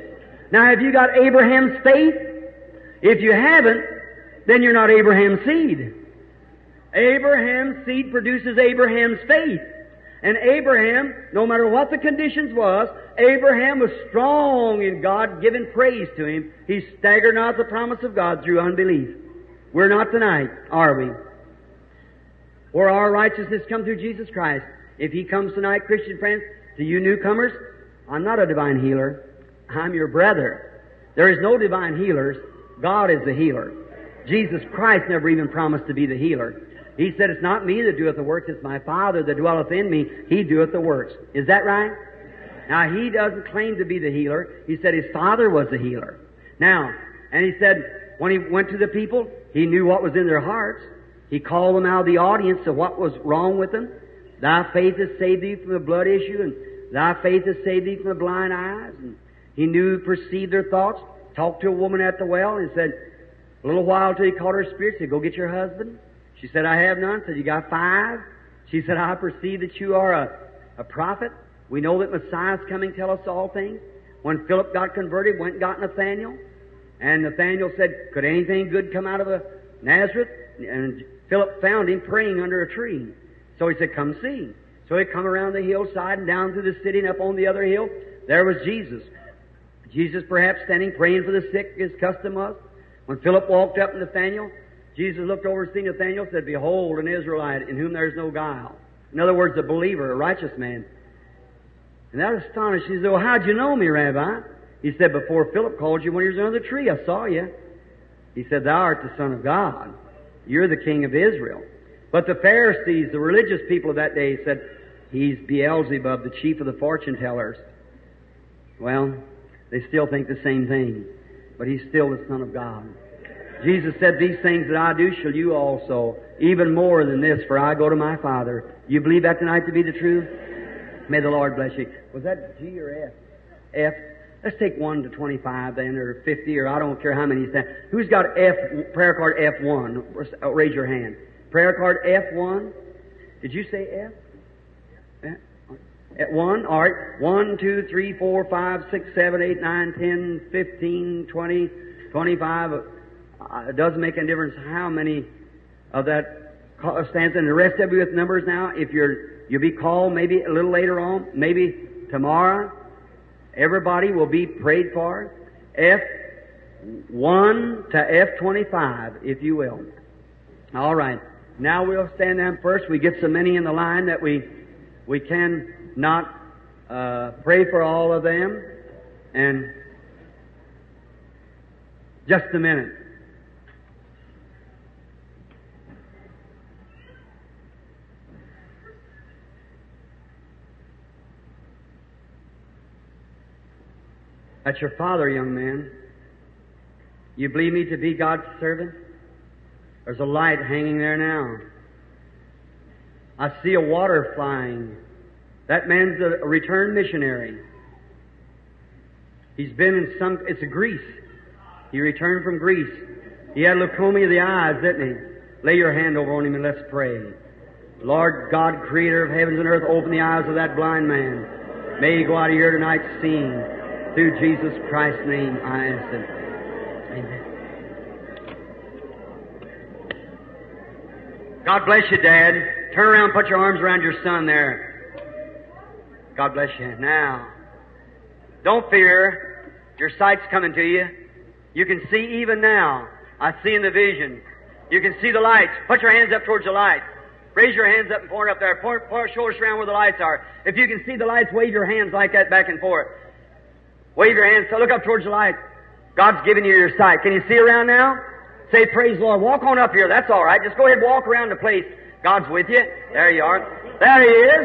Now have you got Abraham's faith? If you haven't, then you're not Abraham's seed. Abraham's seed produces Abraham's faith. And Abraham, no matter what the conditions was, Abraham was strong in God, giving praise to him. He staggered not the promise of God through unbelief. We're not tonight, are we? Or our righteousness come through Jesus Christ. If He comes tonight, Christian friends, to you newcomers, I'm not a divine healer. I'm your brother. There is no divine healers. God is the healer. Jesus Christ never even promised to be the healer. He said, It's not me that doeth the works, it's my Father that dwelleth in me. He doeth the works. Is that right? Now, he doesn't claim to be the healer. He said his Father was the healer. Now, and he said, when he went to the people, he knew what was in their hearts. He called them out of the audience of what was wrong with them. Thy faith has saved thee from the blood issue, and thy faith has saved thee from the blind eyes. And he knew, perceived their thoughts. Talked to a woman at the well and said, a little while till he called her spirit, said, Go get your husband. She said, I have none. Said, You got five? She said, I perceive that you are a, a prophet. We know that Messiah's coming, tell us all things. When Philip got converted, went and got Nathaniel. And Nathaniel said, Could anything good come out of a Nazareth? And Philip found him praying under a tree. So he said, Come see. So he come around the hillside and down through the city and up on the other hill. There was Jesus. Jesus perhaps standing praying for the sick, his custom was. When Philip walked up to Nathaniel, Jesus looked over and seen Nathaniel said, Behold, an Israelite in whom there is no guile. In other words, a believer, a righteous man. And that astonished. Him. He said, Well, how'd you know me, Rabbi? He said, Before Philip called you when he was under the tree, I saw you. He said, Thou art the Son of God. You're the King of Israel. But the Pharisees, the religious people of that day, said, He's Beelzebub, the chief of the fortune tellers. Well, they still think the same thing. But he's still the Son of God. Jesus said, These things that I do shall you also, even more than this, for I go to my Father. You believe that tonight to be the truth? May the Lord bless you. Was that G or F? F. Let's take 1 to 25 then, or 50, or I don't care how many stand. Who's got F, prayer card F1? Raise your hand. Prayer card F1? Did you say F? At one, all right. One, two, three, four, five, six, seven, eight, nine, ten, fifteen, twenty, twenty-five. Uh, it doesn't make any difference how many of that stands. And the rest of you with numbers now, if you're, you'll be called maybe a little later on, maybe tomorrow. Everybody will be prayed for. F one to F twenty-five, if you will. All right. Now we'll stand down first. We get so many in the line that we we can not uh, pray for all of them? And just a minute. That's your father, young man. You believe me to be God's servant? There's a light hanging there now. I see a water flying. That man's a returned missionary. He's been in some, it's Greece. He returned from Greece. He had leukemia of the eyes, didn't he? Lay your hand over on him and let's pray. Lord God, creator of heavens and earth, open the eyes of that blind man. May he go out of here tonight seeing. Through Jesus Christ's name, I ask it. Amen. God bless you, Dad. Turn around, put your arms around your son there. God bless you. Now, don't fear. Your sight's coming to you. You can see even now. I see in the vision. You can see the lights. Put your hands up towards the light. Raise your hands up and point up there. Point, point your shoulders around where the lights are. If you can see the lights, wave your hands like that back and forth. Wave your hands. So look up towards the light. God's given you your sight. Can you see around now? Say, praise the Lord. Walk on up here. That's all right. Just go ahead and walk around the place. God's with you. There you are. There He is.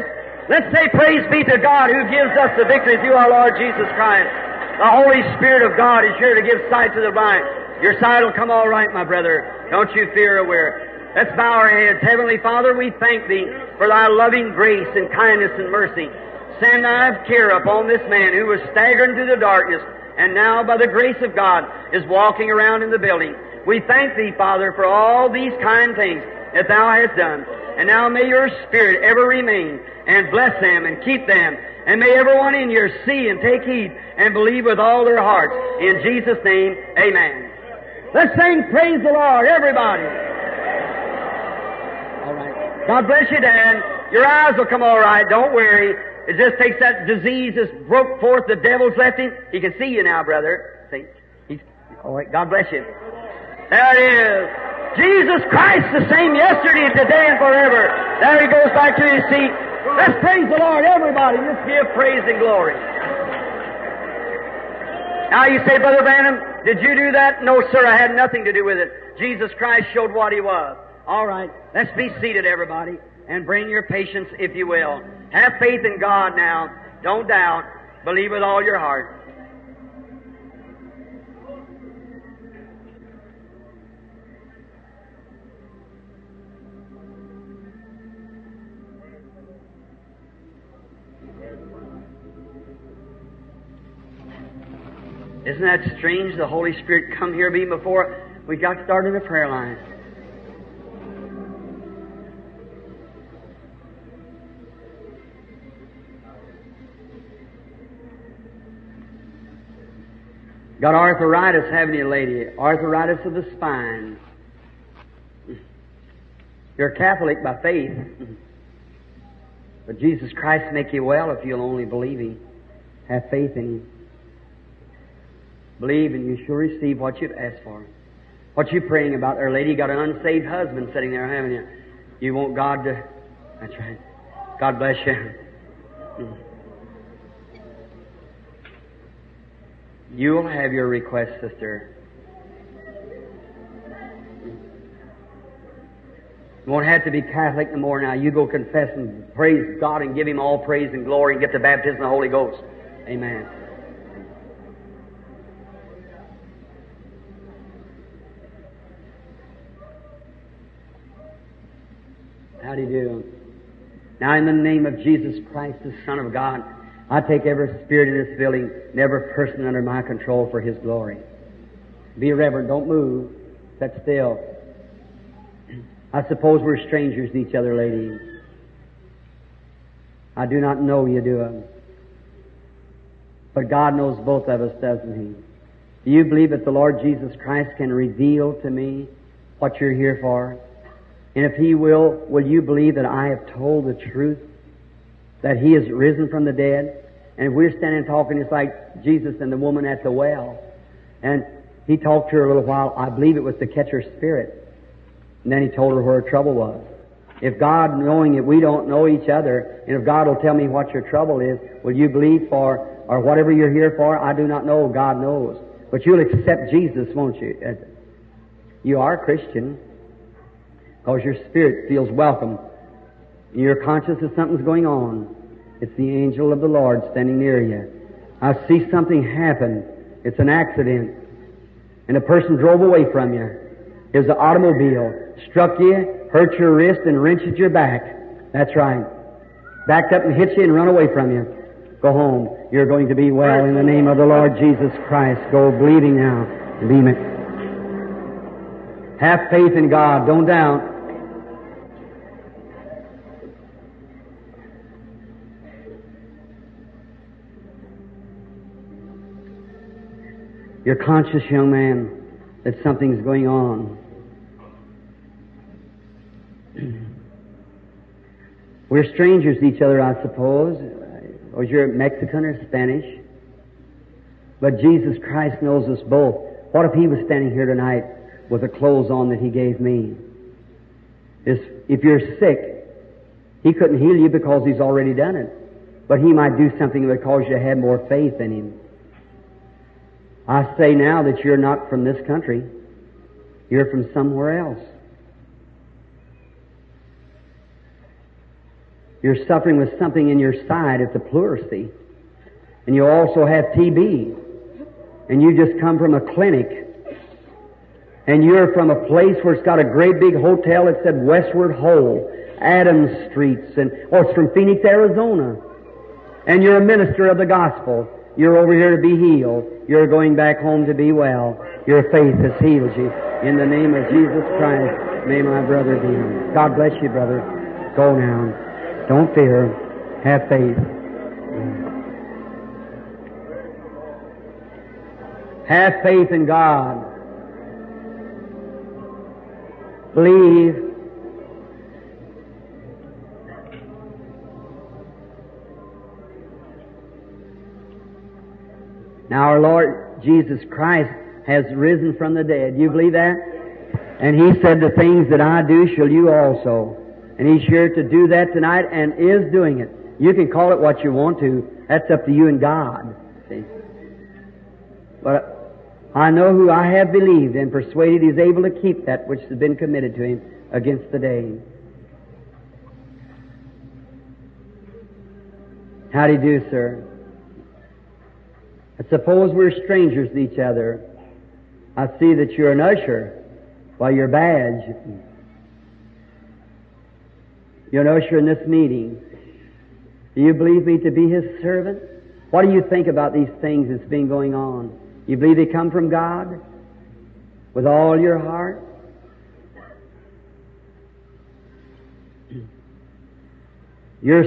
Let's say praise be to God who gives us the victory through our Lord Jesus Christ. The Holy Spirit of God is here to give sight to the blind. Your sight will come all right, my brother. Don't you fear or wear. Let's bow our heads. Heavenly Father, we thank Thee for Thy loving grace and kindness and mercy. Send Thy care upon this man who was staggering through the darkness and now by the grace of God is walking around in the building. We thank Thee, Father, for all these kind things that Thou hast done. And now may Your Spirit ever remain and bless them and keep them. And may everyone in here see and take heed and believe with all their hearts. In Jesus' name, Amen. Let's sing Praise the Lord, everybody. All right. God bless you, Dan. Your eyes will come all right. Don't worry. It just takes that disease that's broke forth, the devil's left him. He can see you now, brother. See? He's, oh, all right. God bless you. There it is. Jesus Christ the same yesterday, today, and forever. There he goes back to his seat. Let's praise the Lord, everybody. Let's give praise and glory. Now you say, Brother Branham, did you do that? No, sir, I had nothing to do with it. Jesus Christ showed what he was. All right, let's be seated, everybody, and bring your patience, if you will. Have faith in God now. Don't doubt. Believe with all your heart. Isn't that strange? The Holy Spirit come here be before we got started in the prayer line. Got arthritis, haven't you, lady? Arthritis of the spine. You're Catholic by faith. But Jesus Christ make you well if you'll only believe Him. Have faith in Him. Believe and you shall receive what you've asked for. What you praying about there, lady? You got an unsaved husband sitting there, haven't you? You want God to. That's right. God bless you. You'll have your request, sister. You won't have to be Catholic no more now. You go confess and praise God and give Him all praise and glory and get the baptism of the Holy Ghost. Amen. How do you do? Now, in the name of Jesus Christ, the Son of God, I take every spirit in this building and every person under my control for His glory. Be reverent. Don't move. Sit still. I suppose we're strangers to each other, ladies. I do not know you, do I? But God knows both of us, doesn't He? Do you believe that the Lord Jesus Christ can reveal to me what you're here for? And if He will, will you believe that I have told the truth? That He is risen from the dead? And if we're standing talking, it's like Jesus and the woman at the well. And He talked to her a little while. I believe it was to catch her spirit. And then He told her where her trouble was. If God, knowing that we don't know each other, and if God will tell me what your trouble is, will you believe for, or whatever you're here for? I do not know. God knows. But you'll accept Jesus, won't you? You are a Christian because your spirit feels welcome. You're conscious that something's going on. It's the angel of the Lord standing near you. I see something happen. It's an accident. And a person drove away from you. It was an automobile. Struck you, hurt your wrist, and wrenched your back. That's right. Backed up and hit you and run away from you. Go home. You're going to be well in the name of the Lord Jesus Christ. Go bleeding now. and Be me. Have faith in God. Don't doubt. You're conscious, young man, that something's going on. We're strangers to each other, I suppose. Or you're Mexican or Spanish. But Jesus Christ knows us both. What if He was standing here tonight with the clothes on that He gave me? If you're sick, He couldn't heal you because He's already done it. But He might do something that would because you to have more faith in Him. I say now that you're not from this country. You're from somewhere else. You're suffering with something in your side. It's a pleurisy. And you also have TB. And you just come from a clinic. And you're from a place where it's got a great big hotel that said Westward Ho, Adams Streets, and, oh, it's from Phoenix, Arizona. And you're a minister of the gospel. You're over here to be healed. You're going back home to be well. Your faith has healed you. In the name of Jesus Christ, may my brother be healed. God bless you, brother. Go now. Don't fear. Have faith. Have faith in God. Believe. Now our Lord Jesus Christ has risen from the dead. You believe that? And He said, the things that I do shall you also. And He's here to do that tonight and is doing it. You can call it what you want to. That's up to you and God. See? But I know who I have believed and persuaded He's able to keep that which has been committed to Him against the day. How do you do, sir? Suppose we're strangers to each other. I see that you're an usher by your badge. You're an usher in this meeting. Do you believe me to be his servant? What do you think about these things that's been going on? You believe they come from God? With all your heart? You're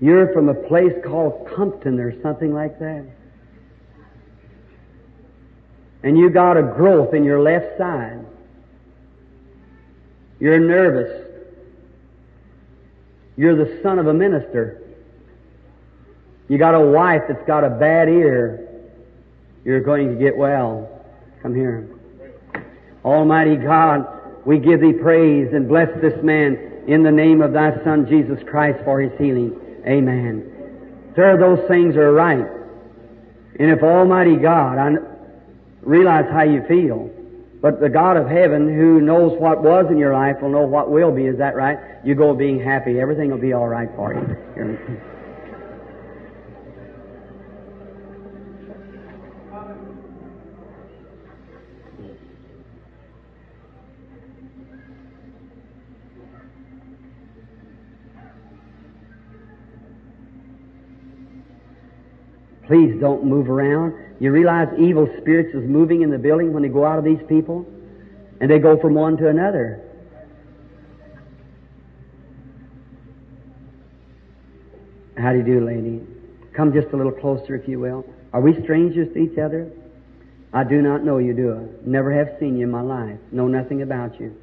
you're from a place called Compton or something like that. And you got a growth in your left side. You're nervous. You're the son of a minister. You got a wife that's got a bad ear. You're going to get well. Come here. Almighty God, we give thee praise and bless this man in the name of thy son Jesus Christ for his healing. Amen. Sir, those things are right. And if Almighty God, I realize how you feel, but the God of heaven who knows what was in your life will know what will be. Is that right? You go being happy. Everything will be all right for you. Please don't move around. You realize evil spirits is moving in the building when they go out of these people? And they go from one to another. How do you do, lady? Come just a little closer, if you will. Are we strangers to each other? I do not know you, do I? Never have seen you in my life. Know nothing about you.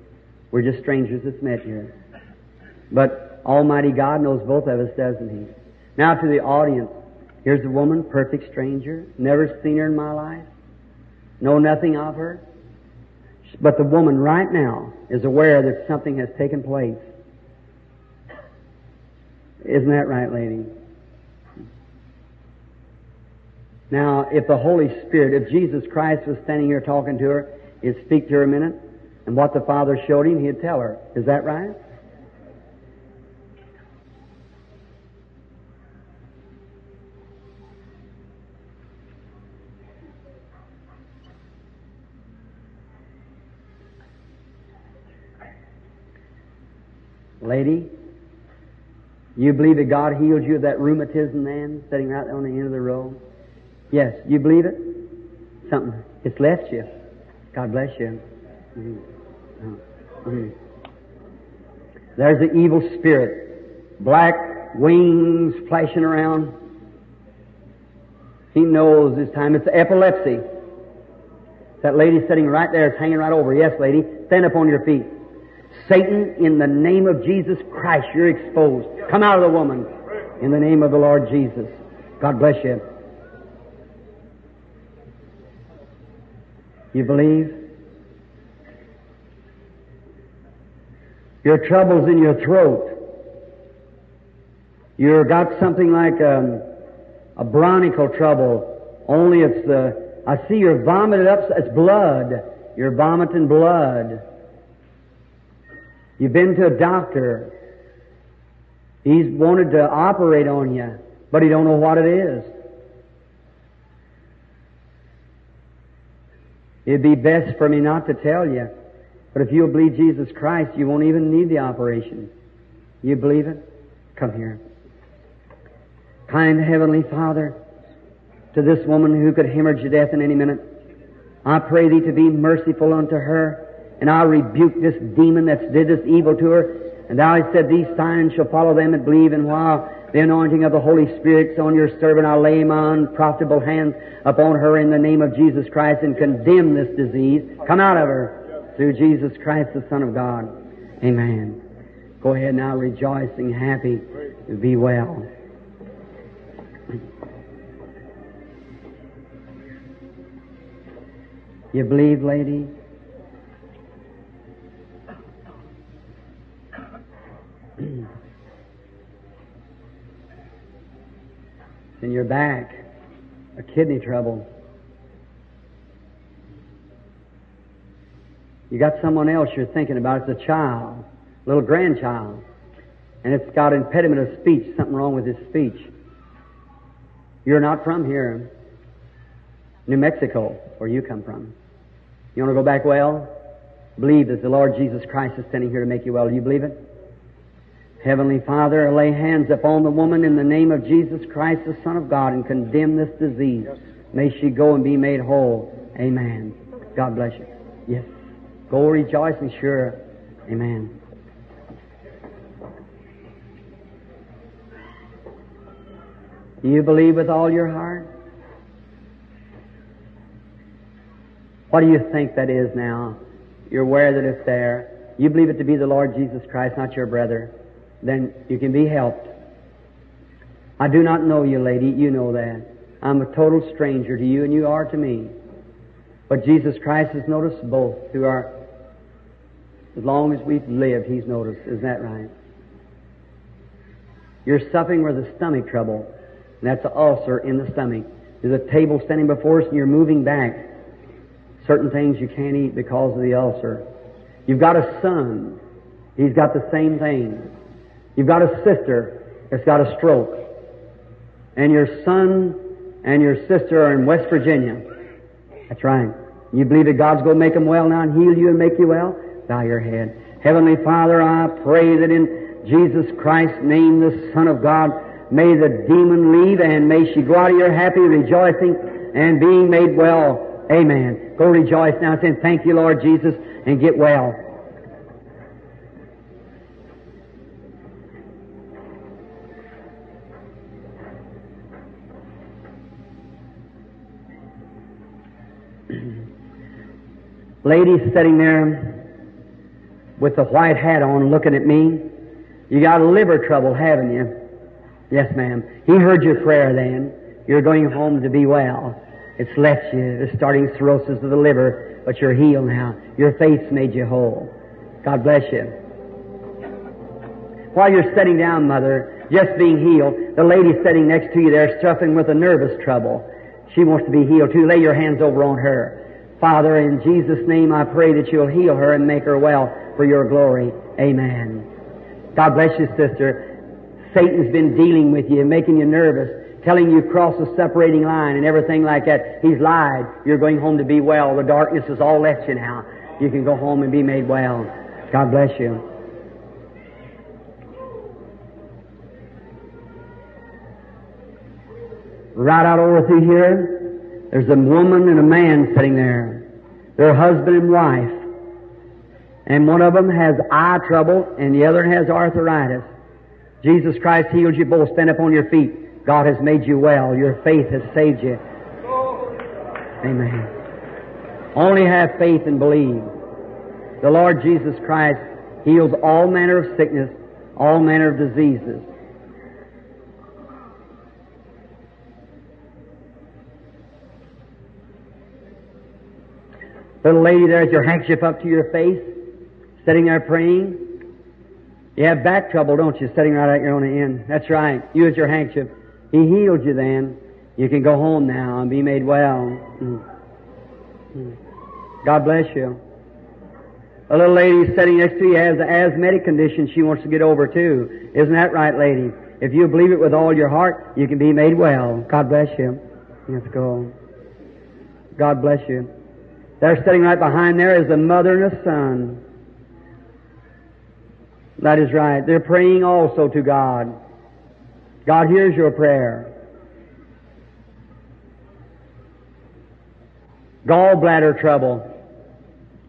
We're just strangers that's met here. But Almighty God knows both of us, doesn't He? Now to the audience. Here's a woman, perfect stranger, never seen her in my life, know nothing of her. But the woman right now is aware that something has taken place. Isn't that right, lady? Now, if the Holy Spirit, if Jesus Christ was standing here talking to her, he'd speak to her a minute, and what the Father showed him, he'd tell her. Is that right? Lady, you believe that God healed you of that rheumatism man sitting right on the end of the row? Yes, you believe it? Something, it's left you. God bless you. Mm-hmm. Mm-hmm. There's the evil spirit. Black wings flashing around. He knows this time. It's epilepsy. That lady sitting right there is hanging right over. Yes, lady. Stand up on your feet. Satan, in the name of Jesus Christ, you're exposed. Come out of the woman. In the name of the Lord Jesus. God bless you. You believe? Your troubles in your throat. You've got something like um, a bronchial trouble, only it's the, I see you're vomited up, it's blood. You're vomiting blood. You've been to a doctor. He's wanted to operate on you, but he don't know what it is. It'd be best for me not to tell you. But if you'll believe Jesus Christ, you won't even need the operation. You believe it? Come here. Kind Heavenly Father, to this woman who could hemorrhage to death in any minute, I pray Thee to be merciful unto her, and I rebuke this demon that's did this evil to her. And Thou hast said, These signs shall follow them that believe, and while the anointing of the Holy Spirit's on your servant. I lay my unprofitable hands upon her in the name of Jesus Christ and condemn this disease. Come out of her through Jesus Christ, the Son of God. Amen. Go ahead now, rejoicing, happy, be well. You believe, lady? In your back, a kidney trouble. You got someone else you're thinking about. It's a child, little grandchild, and it's got impediment of speech, something wrong with his speech. You're not from here, New Mexico, where you come from. You want to go back well? Believe that the Lord Jesus Christ is standing here to make you well. Do you believe it? Heavenly Father, lay hands upon the woman in the name of Jesus Christ, the Son of God, and condemn this disease. May she go and be made whole. Amen. God bless you. Yes. Go rejoicing, sure. Amen. Do you believe with all your heart? What do you think that is now? You're aware that it's there. You believe it to be the Lord Jesus Christ, not your brother then you can be helped. I do not know you, lady. You know that. I'm a total stranger to you, and you are to me. But Jesus Christ has noticed both through our, as long as we've lived, He's noticed. Is that right? You're suffering with a stomach trouble, and that's an ulcer in the stomach. There's a table standing before us, and you're moving back. Certain things you can't eat because of the ulcer. You've got a son. He's got the same thing. You've got a sister that's got a stroke. And your son and your sister are in West Virginia. That's right. You believe that God's going to make them well now and heal you and make you well? Bow your head. Heavenly Father, I pray that in Jesus Christ's name, the Son of God, may the demon leave and may she go out of here happy, rejoicing, and being made well. Amen. Go rejoice now, saying, Thank you, Lord Jesus, and get well. Lady sitting there with the white hat on looking at me. You got liver trouble, haven't you? Yes, ma'am. He heard your prayer then. You're going home to be well. It's left you, the starting cirrhosis of the liver. but you're healed now. Your faith's made you whole. God bless you. While you're sitting down, Mother, just being healed, the lady sitting next to you there suffering with a nervous trouble. She wants to be healed too. Lay your hands over on her. Father, in Jesus' name I pray that you'll heal her and make her well for your glory. Amen. God bless you, sister. Satan's been dealing with you, making you nervous, telling you cross the separating line and everything like that. He's lied. You're going home to be well. The darkness has all left you now. You can go home and be made well. God bless you. Right out over through here, there's a woman and a man sitting there. They're husband and wife. And one of them has eye trouble and the other has arthritis. Jesus Christ healed you both. Stand up on your feet. God has made you well. Your faith has saved you. Amen. Only have faith and believe. The Lord Jesus Christ heals all manner of sickness, all manner of diseases. Little lady there, has your handkerchief up to your face, sitting there praying. You have back trouble, don't you, sitting right at your own end? That's right. Use your handkerchief. He healed you then. You can go home now and be made well. Mm. Mm. God bless you. A little lady sitting next to you has an asthmatic condition she wants to get over too. Isn't that right, lady? If you believe it with all your heart, you can be made well. God bless you. Let's go. God bless you. They're sitting right behind there is a mother and a son. That is right. They're praying also to God. God hears your prayer. Gallbladder trouble.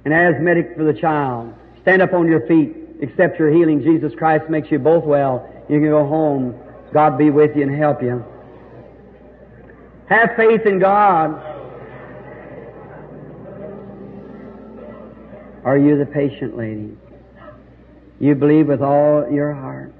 An asthmatic for the child. Stand up on your feet. Accept your healing. Jesus Christ makes you both well. You can go home. God be with you and help you. Have faith in God. Are you the patient lady? You believe with all your heart.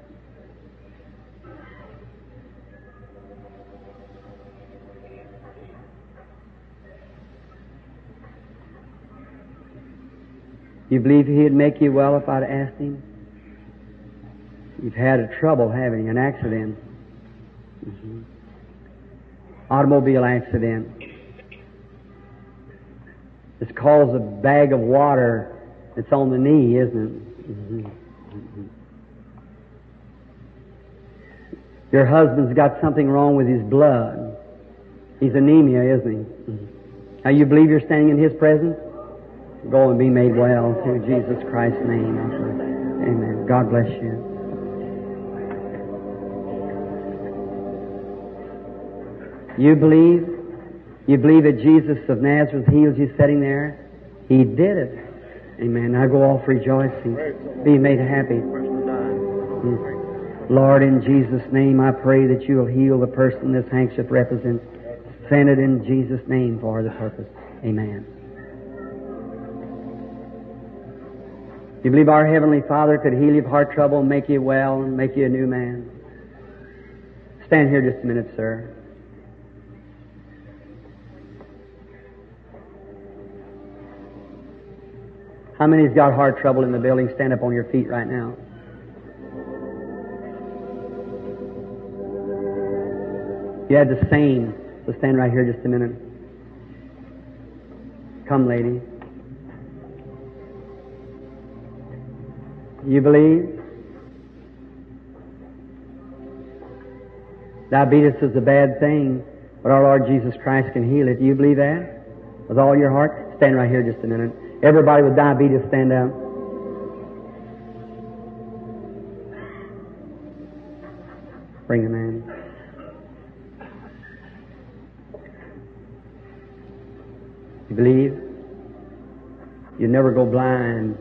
You believe He'd make you well if I'd asked Him? You've had a trouble having an accident. Mm-hmm. Automobile accident. It's caused a bag of water it's on the knee, isn't it? Your husband's got something wrong with his blood. He's anemia, isn't he? Now you believe you're standing in his presence? Go and be made well through Jesus Christ's name. Amen. God bless you. You believe? You believe that Jesus of Nazareth healed you sitting there? He did it. Amen. I go off rejoicing, be made happy. Lord, in Jesus' name, I pray that you'll heal the person this handkerchief represents. Send it in Jesus' name for the purpose. Amen. You believe our Heavenly Father could heal your heart trouble make you well and make you a new man? Stand here just a minute, sir. How many's got heart trouble in the building? Stand up on your feet right now. You had the same. So stand right here just a minute. Come, lady. You believe? Diabetes is a bad thing, but our Lord Jesus Christ can heal it. Do you believe that? With all your heart? Stand right here just a minute. Everybody with diabetes stand up. Bring them in. You believe? You never go blind.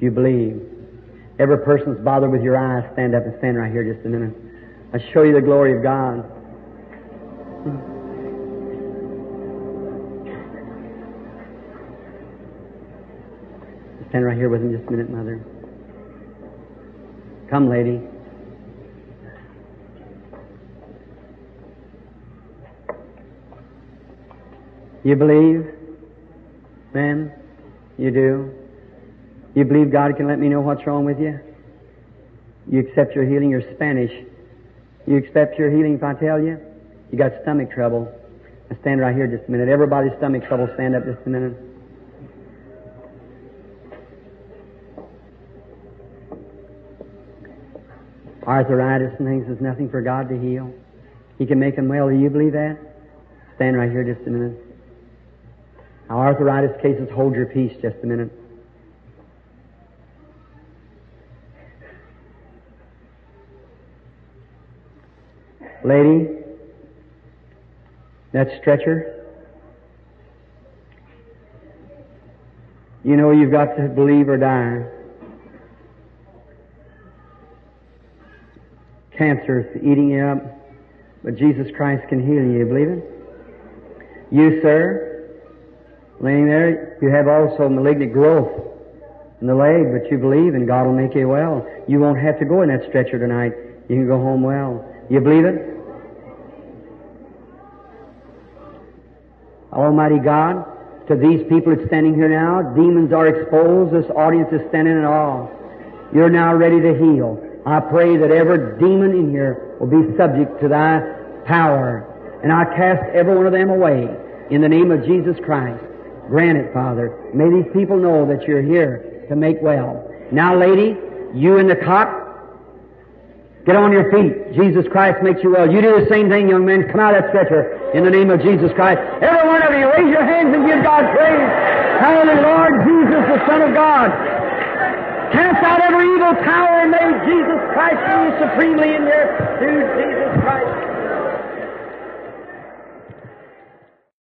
You believe. Every person's bothered with your eyes, stand up and stand right here just a minute. I'll show you the glory of God. Stand right here with him just a minute, Mother. Come, lady. You believe? Ma'am, you do? You believe God can let me know what's wrong with you? You accept your healing. You're Spanish. You accept your healing if I tell you? You got stomach trouble. Stand right here just a minute. Everybody's stomach trouble, stand up just a minute. Arthritis and things is nothing for God to heal. He can make them well. Do you believe that? Stand right here just a minute. Now, arthritis cases, hold your peace just a minute. Lady, that stretcher, you know you've got to believe or die. Cancer is eating you up, but Jesus Christ can heal you. You believe it? You, sir, laying there, you have also malignant growth in the leg, but you believe and God will make you well. You won't have to go in that stretcher tonight. You can go home well. You believe it? Almighty God, to these people that's standing here now, demons are exposed. This audience is standing in awe. You're now ready to heal. I pray that every demon in here will be subject to thy power. And I cast every one of them away in the name of Jesus Christ. Grant it, Father. May these people know that you're here to make well. Now, lady, you in the cot, Get on your feet. Jesus Christ makes you well. You do the same thing, young men. Come out of that stretcher in the name of Jesus Christ. Every one of you, raise your hands and give God praise. Hallelujah, Lord Jesus, the Son of God. Cast out evil power may Jesus Christ rule supremely in your through Jesus.